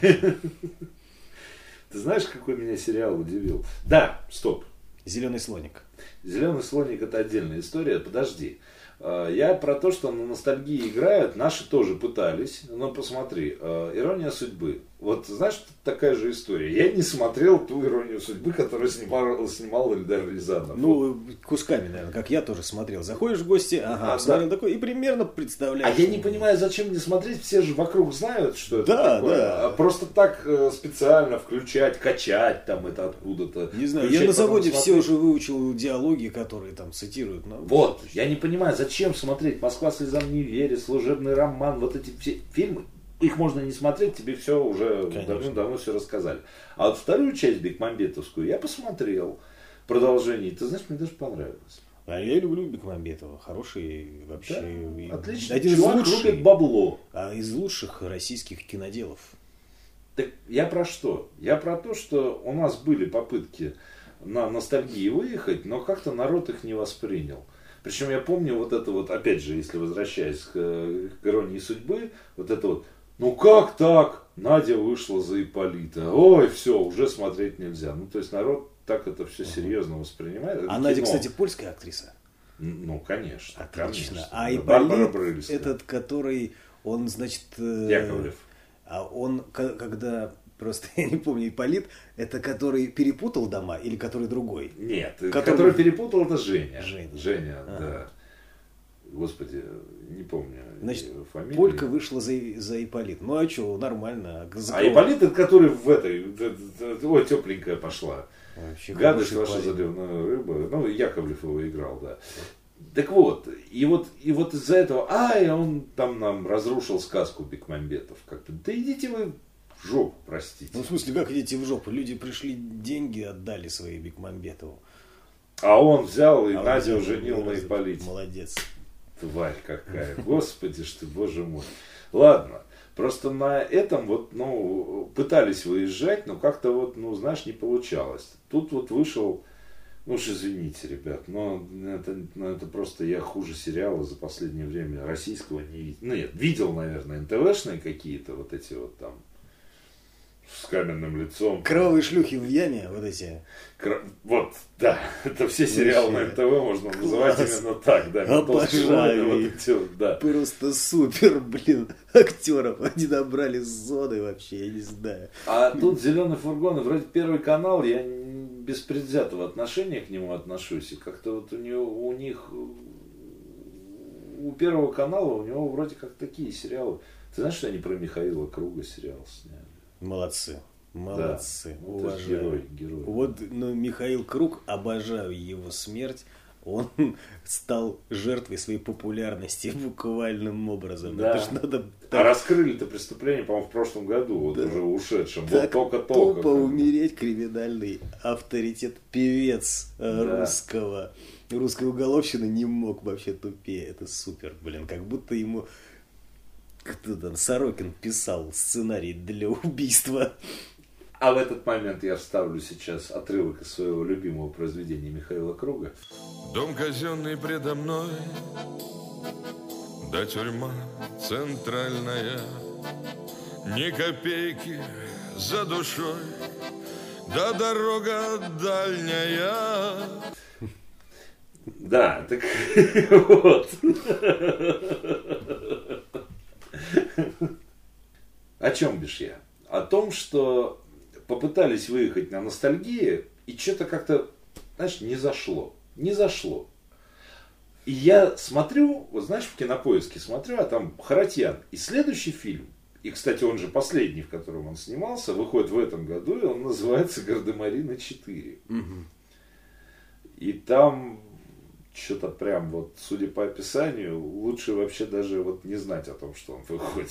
Ты знаешь, какой меня сериал удивил? Да, стоп. Зеленый слоник. Зеленый слоник это отдельная история. Подожди. А, Я про то, что на ностальгии играют, наши тоже пытались. Но посмотри, а, ирония судьбы. Вот знаешь, такая же история. Я не смотрел ту иронию судьбы, которую снимал, снимал Эльдар Рязанов. Ну, кусками, наверное, как я тоже смотрел. Заходишь в гости, ага, А, посмотрел да. такой, и примерно А представляешь. я не понимаю, зачем не смотреть, все же вокруг знают, что это Да, такое. да. А просто так э, специально включать, качать там это откуда-то. Не знаю, Включать, я на заводе все уже выучил диалоги, которые там цитируют. но- Вот, я не понимаю, зачем смотреть «Москва слезам не верит», «Служебный роман», вот эти все фильмы, их можно не смотреть, тебе все уже давно-давно все рассказали. А вот вторую часть Бекмамбетовскую я посмотрел, продолжение, ты знаешь, мне даже понравилось. А я люблю Бекмамбетова. Хороший вообще. Да, отлично, Один из чувак лучших, любит бабло. а из лучших российских киноделов. Так я про что? Я про то, что у нас были попытки на ностальгии выехать, но как-то народ их не воспринял. Причем я помню вот это вот, опять же, если возвращаясь к, э, к иронии судьбы, вот это вот, ну как так? Надя вышла за Иполита. Ой, все, уже смотреть нельзя. Ну, то есть народ так это все серьезно воспринимает. Это А Надя, кино. кстати, польская актриса. Ну, конечно. Отлично. конечно. А Да, Ипполит, Барбара Брыльская. этот, который, он, значит... э, Яковлев. А он, ко- когда, просто я не помню, Ипполит, это который перепутал дома или который другой? Нет, Который- который, перепутал, это Женя. Женя. Женя, Ага. да. Господи, не помню Значит, фамилию. Полька вышла за, за Ипполит. Ну а что, нормально. За А это который в этой, ой, тепленькая пошла. Вообще Гадость ваша заливная рыба. Ну, Яковлев его играл, да. Так вот, и вот, и вот из-за этого, ай, он там нам разрушил сказку Бекмамбетов. Как-то, да идите вы в жопу, простите. Ну, в смысле, как идите в жопу? Люди пришли, деньги отдали свои Бекмамбетову. А он взял и А взял, женил на Ипполите. Молодец. Тварь какая. Господи ты, боже мой. Ладно. Просто на этом вот, ну, пытались выезжать, но как-то вот, ну, знаешь, не получалось. Тут вот вышел, ну уж извините, ребят, но это, ну, это просто я хуже сериала за последнее время российского не видел. Ну, нет, видел, наверное, НТВшные какие-то вот эти вот там с каменным лицом. Кровавые шлюхи в яме, вот эти. Кра- Вот, да, это все сериалы на Вообще. НТВ можно называть Класс. именно так, да. «Ментовские Обожаю войны», их. вот эти да. Просто супер, блин, актеров. Они набрали зоны вообще, я не знаю. А тут зеленый фургон, вроде первый канал, я без предвзятого отношения к нему отношусь. И как-то вот у него, у них, у первого канала, у него вроде как такие сериалы. Ты знаешь, что они про Михаила Круга сериал сняли? Молодцы. Молодцы. Да, Уважаю. герой, герой. Вот ну, Михаил Круг, обожаю его смерть. Он стал жертвой своей популярности буквальным образом. Да. Это ж надо А так раскрыли-то преступление, по-моему, в прошлом году, вот Да. уже ушедшем. Так вот только-только. тупо умереть криминальный авторитет певец э, Да. русского русской уголовщины не мог вообще тупее это супер блин как будто ему кто там Сорокин писал сценарий для убийства А в этот момент я вставлю сейчас отрывок из своего любимого произведения Михаила Круга. Дом казенный предо мной, да тюрьма центральная, ни копейки за душой, да дорога дальняя. Да, так вот. О чем бишь я? О том, что попытались выехать на ностальгии, и что-то как-то, знаешь, не зашло. Не зашло. И я смотрю, вот знаешь, в кинопоиске смотрю, а там Харатьян. И следующий фильм, и, кстати, он же последний, в котором он снимался, выходит в этом году, и он называется «Гардемарина 4». И там что-то прям вот, судя по описанию, лучше вообще даже вот не знать о том, что он выходит.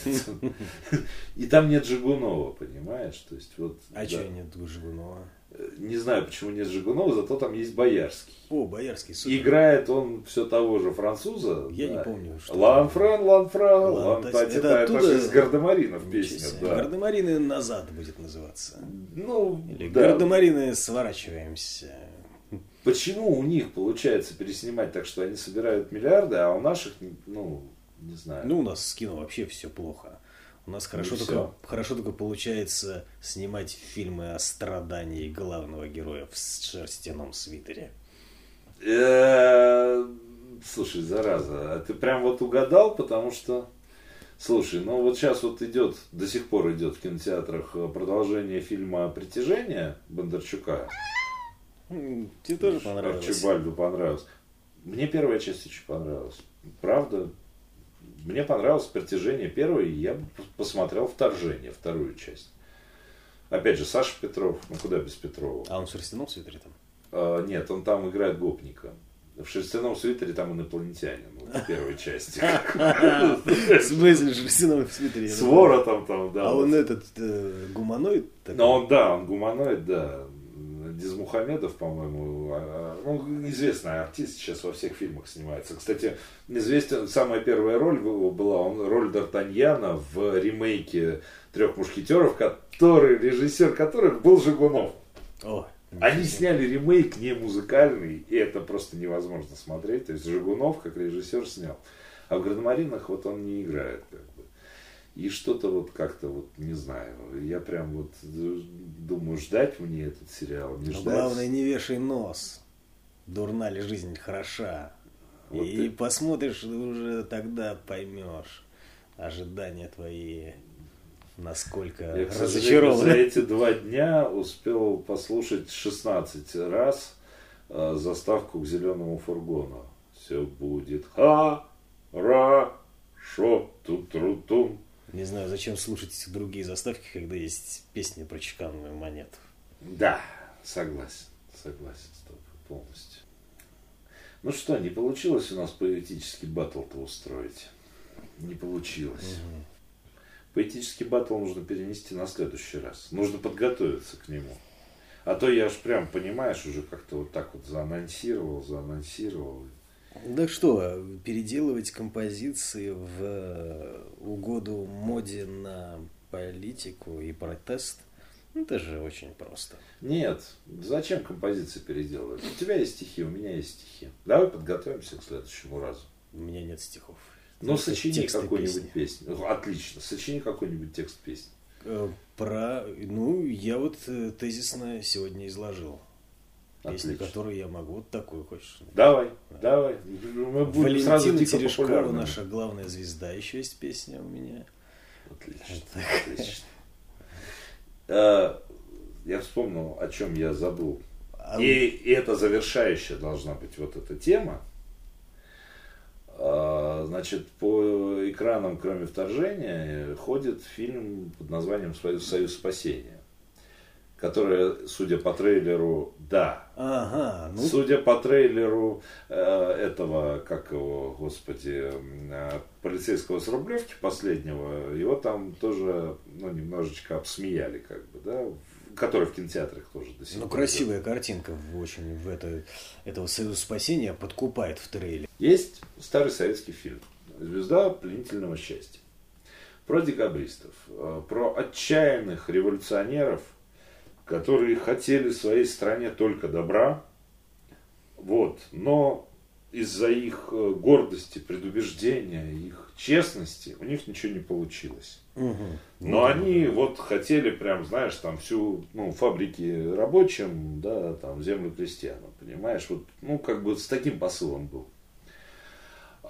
И там нет Жигунова, понимаешь? То есть вот. а да. че нет Жигунова Не знаю, почему нет Жигунова, зато там есть Боярский. о Боярский супер Играет он все того же француза. Я да. не помню, что Ланфран, Ланфран, Лан- Лан, то есть это, оттуда- из Гардемаринов песня, да. Гардемарины назад будет называться Ну, или да. Гардемарины сворачиваемся Почему у них получается переснимать так, что они собирают миллиарды, а у наших, ну, не знаю. Ну, у нас с кино вообще все плохо. У нас хорошо, Ну, только, хорошо только получается снимать фильмы о страдании главного героя в шерстяном свитере. Э, Слушай, зараза, а ты прям вот угадал, потому что... Слушай, ну вот сейчас вот идет, до сих пор идет в кинотеатрах э, продолжение фильма «Притяжение» Бондарчука. Тебе тоже понравилось? Арчибальду понравилось. Мне первая часть очень понравилась. Правда, мне понравилось «Притяжение» первое, и я бы посмотрел «Вторжение», вторую часть. Опять же, Саша Петров, ну куда без Петрова. А он в шерстяном свитере там? А, нет, он там играет гопника. В шерстяном свитере там инопланетянин, вот в первой части. В смысле, в шерстяном свитере? С воротом там, да. А он этот э, гуманоид? Но он, да, он гуманоид, да. Дизмухамедов, по-моему, ну, известный артист, сейчас во всех фильмах снимается. Кстати, известен, самая первая роль была, он роль Д'Артаньяна в ремейке «Трех мушкетеров», который, режиссер которых был Жигунов. О, Они сняли ремейк не музыкальный, и это просто невозможно смотреть. То есть Жигунов, как режиссер, снял. А в Градомаринах вот он не играет. Как. И что-то вот как-то вот, не знаю, я прям вот думаю, ждать мне этот сериал, не Но ждать. главное, не вешай нос. Дурна ли жизнь хороша. Вот и ты- посмотришь, уже тогда поймешь ожидания твои, насколько Я, сожалению, за разочарованы. эти два дня успел послушать 16 раз э, заставку к зеленому фургону. Все будет хорошо, тут-тру-тум. Не знаю, зачем слушать другие заставки, когда есть песни про чеканную монету. Да, согласен, согласен с тобой полностью. Ну что, не получилось у нас поэтический батл-то устроить? Не получилось. Поэтический батл нужно перенести на следующий раз. Нужно подготовиться к нему. А то я уж прям, понимаешь, уже как-то вот так вот заанонсировал, заанонсировал. Да что, переделывать композиции в э, угоду моде на политику и протест, ну, это же очень просто. Нет, зачем композиции переделывать? У тебя есть стихи, у меня есть стихи. Давай подготовимся к следующему разу. У меня нет стихов. Ну, Только сочини какую-нибудь песни. песню. Ну, Отлично. Сочини какой-нибудь текст песни. Э, Про, ну, я вот э, тезисно сегодня изложил. Песню, Отлично. которую я могу. Вот такую хочешь? Давай, давай. Мы будем Валентина Терешкова, популярными. наша главная звезда, еще есть песня у меня. Отлично, отлично. Э, Я вспомнил, о чем я забыл. А И, и это завершающая должна быть вот эта тема. А, Значит, по экранам, кроме вторжения, ходит фильм под названием «Союз Союз спасения», который, судя по трейлеру, да, Ага, ну, Судя по трейлеру э, этого, как его, господи, э, полицейского с Рублевки последнего, его там тоже, ну, немножечко обсмеяли, как бы, да, который в кинотеатрах тоже до сих ну, пор. красивая картинка в- очень в это, этого Союза спасения подкупает в трейлере. Есть старый советский фильм «Звезда пленительного счастья» про декабристов, э, про отчаянных революционеров, которые хотели своей стране только добра, вот, но из-за их э, гордости, предубеждения, их честности у них ничего не получилось. Но они вот хотели прям, знаешь, там всю, ну, фабрики рабочим, да, там, землю крестьянам, понимаешь, вот, ну, как бы с таким посылом был.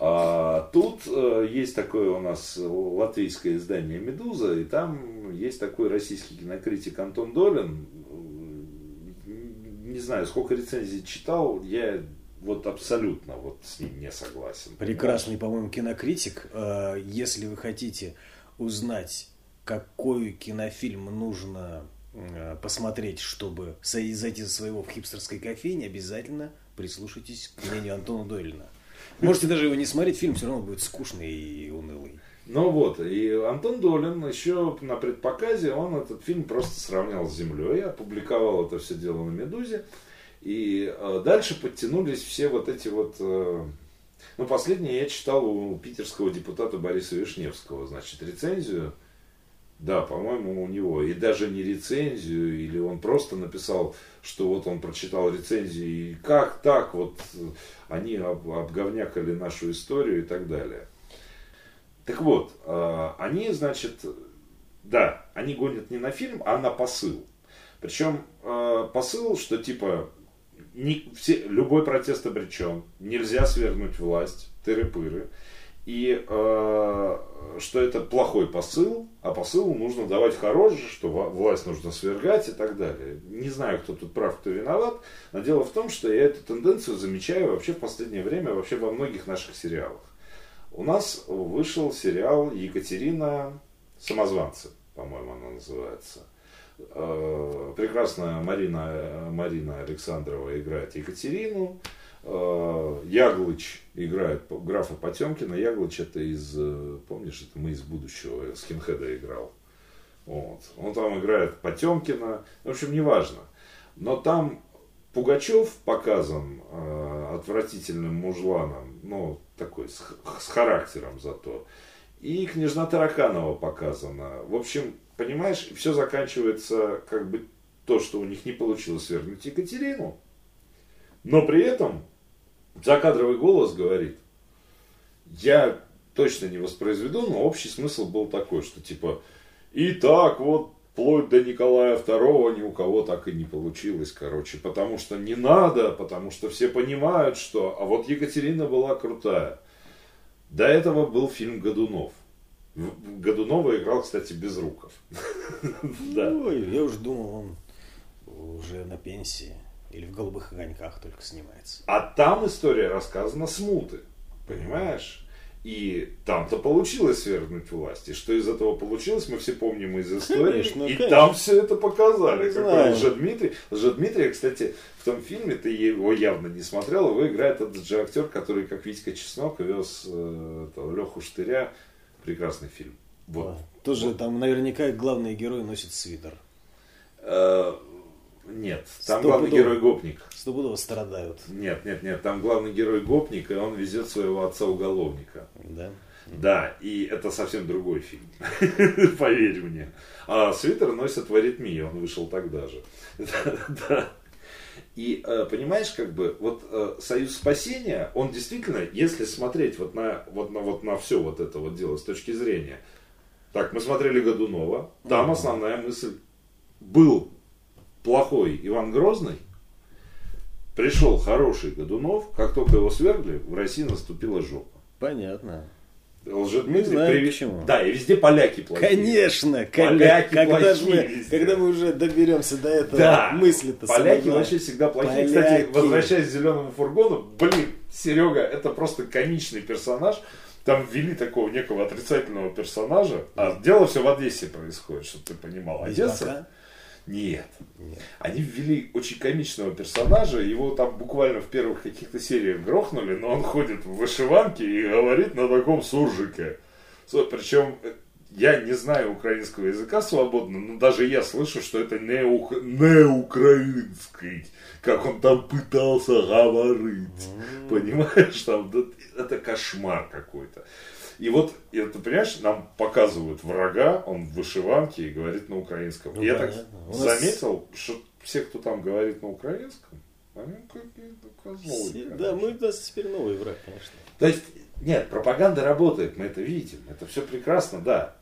А тут э, есть такое у нас латвийское издание «Медуза», и там есть такой российский кинокритик Антон Долин. Не знаю, сколько рецензий читал, я вот абсолютно вот с ним не согласен. Прекрасный, по-моему, кинокритик. Э, Если вы хотите узнать, какой кинофильм нужно э, посмотреть, чтобы зайти за своего в хипстерской кофейне, обязательно прислушайтесь к мнению Антона Дойлина. Можете даже его не смотреть, фильм все равно будет скучный и унылый. Ну вот, и Антон Долин еще на предпоказе, он этот фильм просто сравнял с землей, опубликовал это все дело на «Медузе». И э, дальше подтянулись все вот эти вот... э, ну, последнее я читал у питерского депутата Бориса Вишневского, значит, рецензию. Да, по-моему, у него. И даже не рецензию, или он просто написал, что вот он прочитал рецензию, и как так, вот э, они об- обговнякали нашу историю и так далее. Так вот, э, они, значит, да, они гонят не на фильм, а на посыл. Причем э, посыл, что типа не, все, любой протест обречен, нельзя свергнуть власть, тыры-пыры. И э, что это плохой посыл, а посылу нужно давать хороший, что власть нужно свергать и так далее. Не знаю, кто тут прав, кто виноват, но дело в том, что я эту тенденцию замечаю вообще в последнее время вообще во многих наших сериалах. У нас вышел сериал Екатерина Самозванцы, по-моему, она называется. Э, Прекрасная Марина, Марина Александрова играет Екатерину. Э, Яглыч играет графа Потемкина. Яглыч это из, э, помнишь, это мы из будущего, Скинхеда играл. Вот. Он там играет Потемкина. В общем, неважно. Но там Пугачев показан э, отвратительным мужланом, ну, такой, с, с характером зато. И княжна Тараканова показана. В общем, понимаешь, все заканчивается как бы то, что у них не получилось свергнуть Екатерину. Но при этом закадровый голос говорит, я точно не воспроизведу, но общий смысл был такой, что типа, и так вот вплоть до Николая II ни у кого так и не получилось, короче, потому что не надо, потому что все понимают, что, а вот Екатерина была крутая. До этого был фильм Годунов. Годунова играл, кстати, Безруков. Да. Ой, я уже думал, он уже на пенсии или в голубых огоньках только снимается. А там история рассказана смуты. Понимаешь? И там-то получилось свергнуть власть. И что из этого получилось, мы все помним из истории. Конечно, и конечно. там все это показали. Мы Какой. Лжедмитрий. Лжедмитрия, кстати, в том фильме, ты его явно не смотрел, его играет этот же актер, который, как Витька Чеснок, вез э, Леху Штыря. Прекрасный фильм. Вот. А, Тоже там наверняка главный герой носит свитер. Э, нет, там Стопудово. главный герой гопник. Стопудово страдают. Нет, нет, нет, там главный герой гопник, и он везет своего отца уголовника. Да? Да, и это совсем другой фильм. Поверь мне. А свитер носят в аритмии, он вышел тогда же. Да. И э, понимаешь, как бы, вот э, Союз спасения, он действительно, если смотреть вот на, вот на, вот на все вот это вот дело с точки зрения. Так, мы смотрели Годунова, там основная мысль был плохой Иван Грозный, пришел хороший Годунов, как только его свергли, в России наступила жопа. Понятно. Лжедмитрий знаю, привез- почему. Да, и везде поляки плохие. Конечно, как- Поляки когда, же мы, когда мы уже доберемся до этого Да, мысли-то поляки самого- вообще всегда плохие. Поляки. Кстати, возвращаясь к зеленому фургону, блин, Серега, это просто комичный персонаж. Там ввели такого некого отрицательного персонажа. А дело все в Одессе происходит, чтобы ты понимал. Одесса? Ведьмака? Нет. Они ввели очень комичного персонажа, его там буквально в первых каких-то сериях грохнули, но он ходит в вышиванке и говорит на таком суржике. Причем э, я не знаю украинского языка свободно, но даже я слышу, что это не, ук- не украинский, как он там пытался говорить. Понимаешь, там это кошмар какой-то. И вот, и ты понимаешь, нам показывают врага, он в вышиванке и говорит на украинском. Ну, и я так нас- заметил, что все, кто там говорит на украинском, они какие-то козлы. Конечно. Да, мы у нас теперь новый враг, конечно. То есть, нет, пропаганда работает, мы это видим, это все прекрасно, да.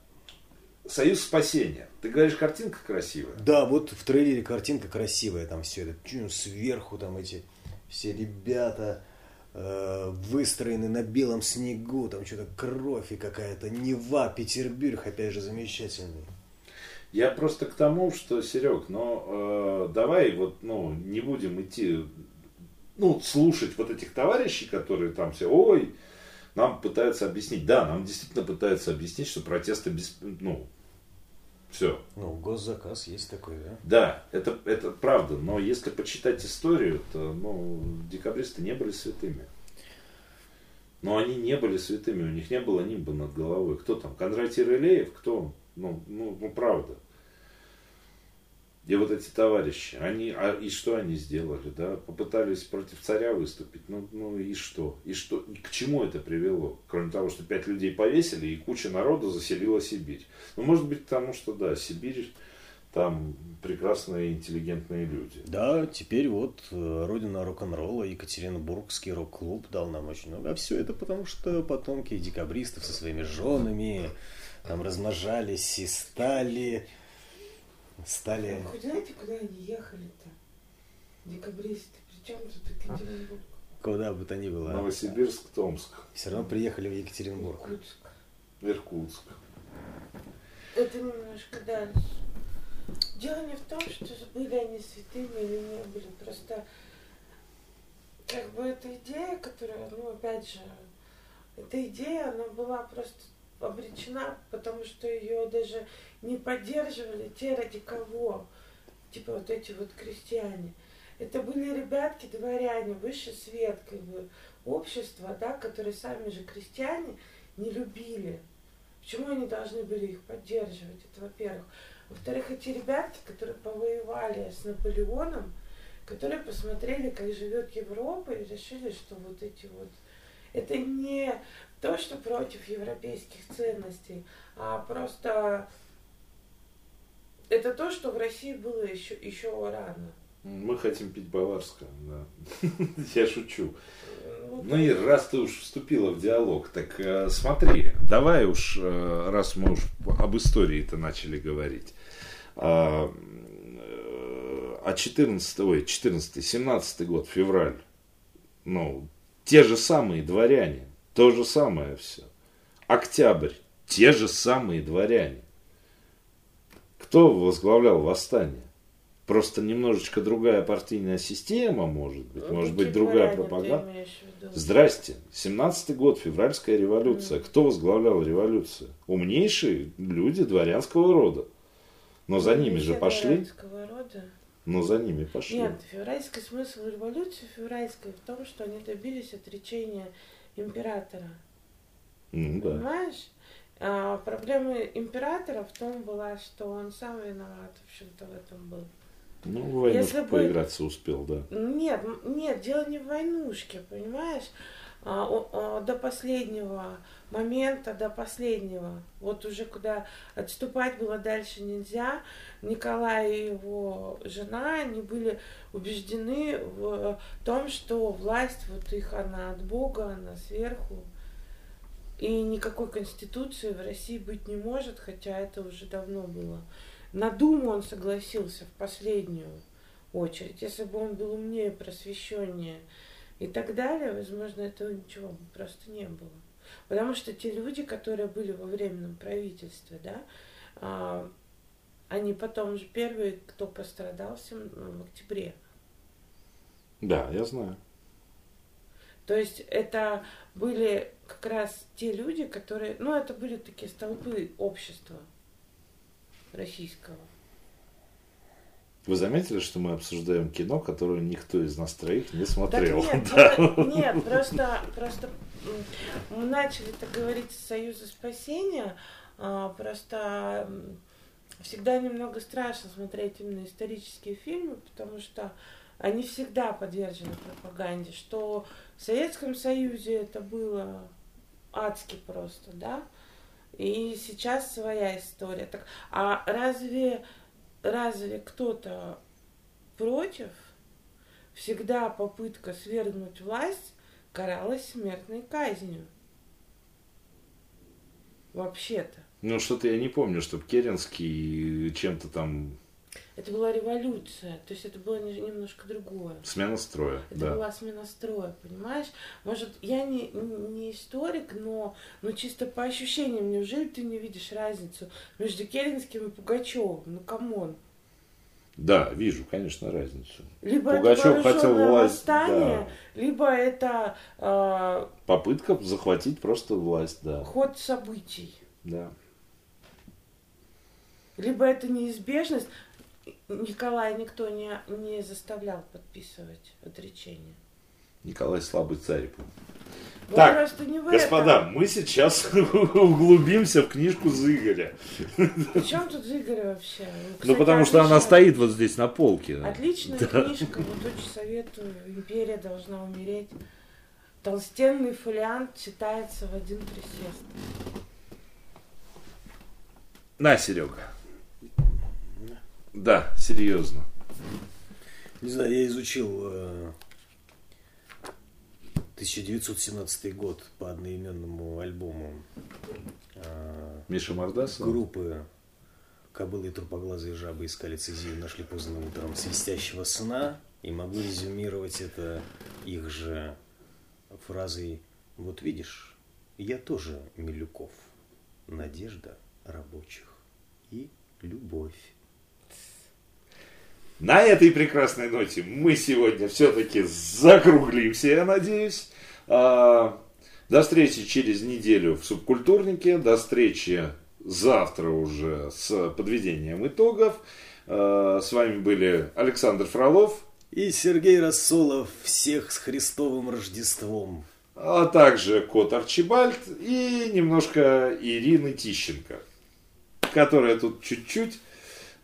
Союз спасения. Ты говоришь, картинка красивая. Да, вот в трейлере картинка красивая, там все это, сверху там эти все ребята э, выстроены на белом снегу, там что-то кровь и какая-то Нева, Петербург, опять же, замечательный. Я просто к тому, что, Серег, но э, давай вот, ну, не будем идти, ну, слушать вот этих товарищей, которые там все, ой, нам пытаются объяснить. Да, нам действительно пытаются объяснить, что протесты без, ну, все. Ну, госзаказ есть такой, да? Да, это, это правда, но если почитать историю, то, ну, декабристы не были святыми. Но они не были святыми, у них не было нимба над головой. Кто там? Кондратий Рылеев? Кто он? Ну, ну, ну, правда. И вот эти товарищи, они, а, и что они сделали, да? Попытались против царя выступить, ну, ну и что? И что? И к чему это привело? Кроме того, что пять людей повесили, и куча народу заселила Сибирь. Ну, может быть, потому что, да, Сибирь, там прекрасные интеллигентные люди. Да, теперь вот э, родина рок-н-ролла, Екатеринбургский рок-клуб дал нам очень много. А все это потому, что потомки декабристов со своими женами там размножались и стали... Стали... Хоть знаете, куда они ехали-то? Декабристы. Причем тут Екатеринбург? Куда бы то ни было. Новосибирск, Томск, Все равно приехали в Екатеринбург. Иркутск. Иркутск. Это немножко дальше. Дело не в том, что были они святыми или не были. Просто как бы эта идея, которая, ну, опять же, эта идея, она была просто обречена, потому что ее даже не поддерживали те, ради кого. Типа вот эти вот крестьяне. Это были ребятки, дворяне, высший свет, как бы, общество, да, которые сами же крестьяне не любили. Почему они должны были их поддерживать? Это во-первых. Во-вторых, эти ребятки, которые повоевали с Наполеоном, которые посмотрели, как живет Европа, и решили, что вот эти вот... Это не то, что против европейских ценностей, а просто это то, что в России было еще, еще рано. Мы хотим пить баварское, да. Я шучу. Ну, Ну и раз ты уж вступила в диалог, так э, смотри, давай уж, э, раз мы уж об истории-то начали говорить. А, э, а 14, ой, 14, 17 год, февраль, ну, те же самые дворяне, то же самое все. Октябрь, те же самые дворяне. Кто возглавлял восстание? Просто немножечко другая партийная система, может быть, может быть, другая пропаганда. Здрасте. 17-й год, февральская революция. Кто возглавлял революцию? Умнейшие люди дворянского рода. Но за Ну, ними же пошли. дворянского рода. Но за ними пошли. Нет, февральский смысл революции февральской в том, что они добились отречения императора. Ну да. Понимаешь? А, проблема императора в том была, что он сам виноват, в общем-то, в этом был. Ну, в войнушку Если бы- поиграться успел, да. Нет, нет, дело не в войнушке, понимаешь? А, о, до последнего момента, до последнего, вот уже куда отступать было дальше нельзя, Николай и его жена, они были убеждены в том, что власть вот их, она от Бога, она сверху, и никакой конституции в России быть не может, хотя это уже давно было. На Думу он согласился в последнюю очередь. Если бы он был умнее, просвещеннее и так далее, возможно, этого ничего просто не было. Потому что те люди, которые были во временном правительстве, да, а, они потом же первые, кто пострадал сем- в октябре. Да, я знаю. То есть это были как раз те люди, которые, ну, это были такие столпы общества российского. Вы заметили, что мы обсуждаем кино, которое никто из нас троих не Так смотрел? нет, Да. нет, просто, просто мы начали так говорить с Союза спасения, а, просто всегда немного страшно смотреть именно исторические фильмы, потому что они всегда подвержены пропаганде, что в Советском Союзе это было адски просто, да, и сейчас своя история. Так, а разве, разве кто-то против? Всегда попытка свергнуть власть каралась смертной казнью. Вообще-то. Ну, что-то я не помню, чтобы Керенский чем-то там Это была революция, то есть это было не- немножко другое. смена строя. Это да. была смена строя, понимаешь? Может, я не, не историк, но, но чисто по ощущениям, неужели ты не видишь разницу между Керенским и Пугачевым? Ну, come on. Да, вижу, конечно, разницу. Либо Пугачев это хотел власть, восстание, либо это э, Попытка захватить просто власть, да. ход событий, да. либо это неизбежность. Николая никто не, не заставлял подписывать отречение. Николай слабый царь. Вот Так, Господа, этом. мы сейчас углубимся в книжку Зыгоря. При чем тут Игорь вообще? Ну, Кстати, потому что она стоит вот здесь на полке. Отличная книжка, вот очень советую. Империя должна умереть. Толстенный фолиант читается в один присест. На, Серега. Да, серьезно. Не знаю, я изучил э, 1917 год по одноименному альбому э, Миша Мордасов. группы Кобылы и трупоглазые жабы искали Цезию, нашли поздно утром свистящего сна. И могу резюмировать это их же фразой «Вот видишь, я тоже Милюков. Надежда рабочих и любовь». На этой прекрасной ноте мы сегодня все-таки закруглимся, я надеюсь. А, До встречи через неделю в субкультурнике. До встречи завтра уже с подведением итогов. А, С вами были Александр Фролов, И Сергей Рассолов всех с Христовым Рождеством. а также кот Арчибальд и немножко Ирины Тищенко, которая тут чуть-чуть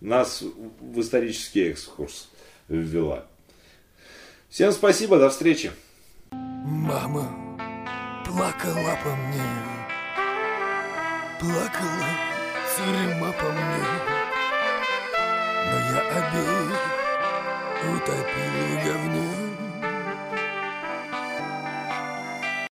нас в исторический экскурс ввела. Всем спасибо, до встречи. Мама плакала по мне, плакала тюрьма по мне, но я обеих утопил в говне.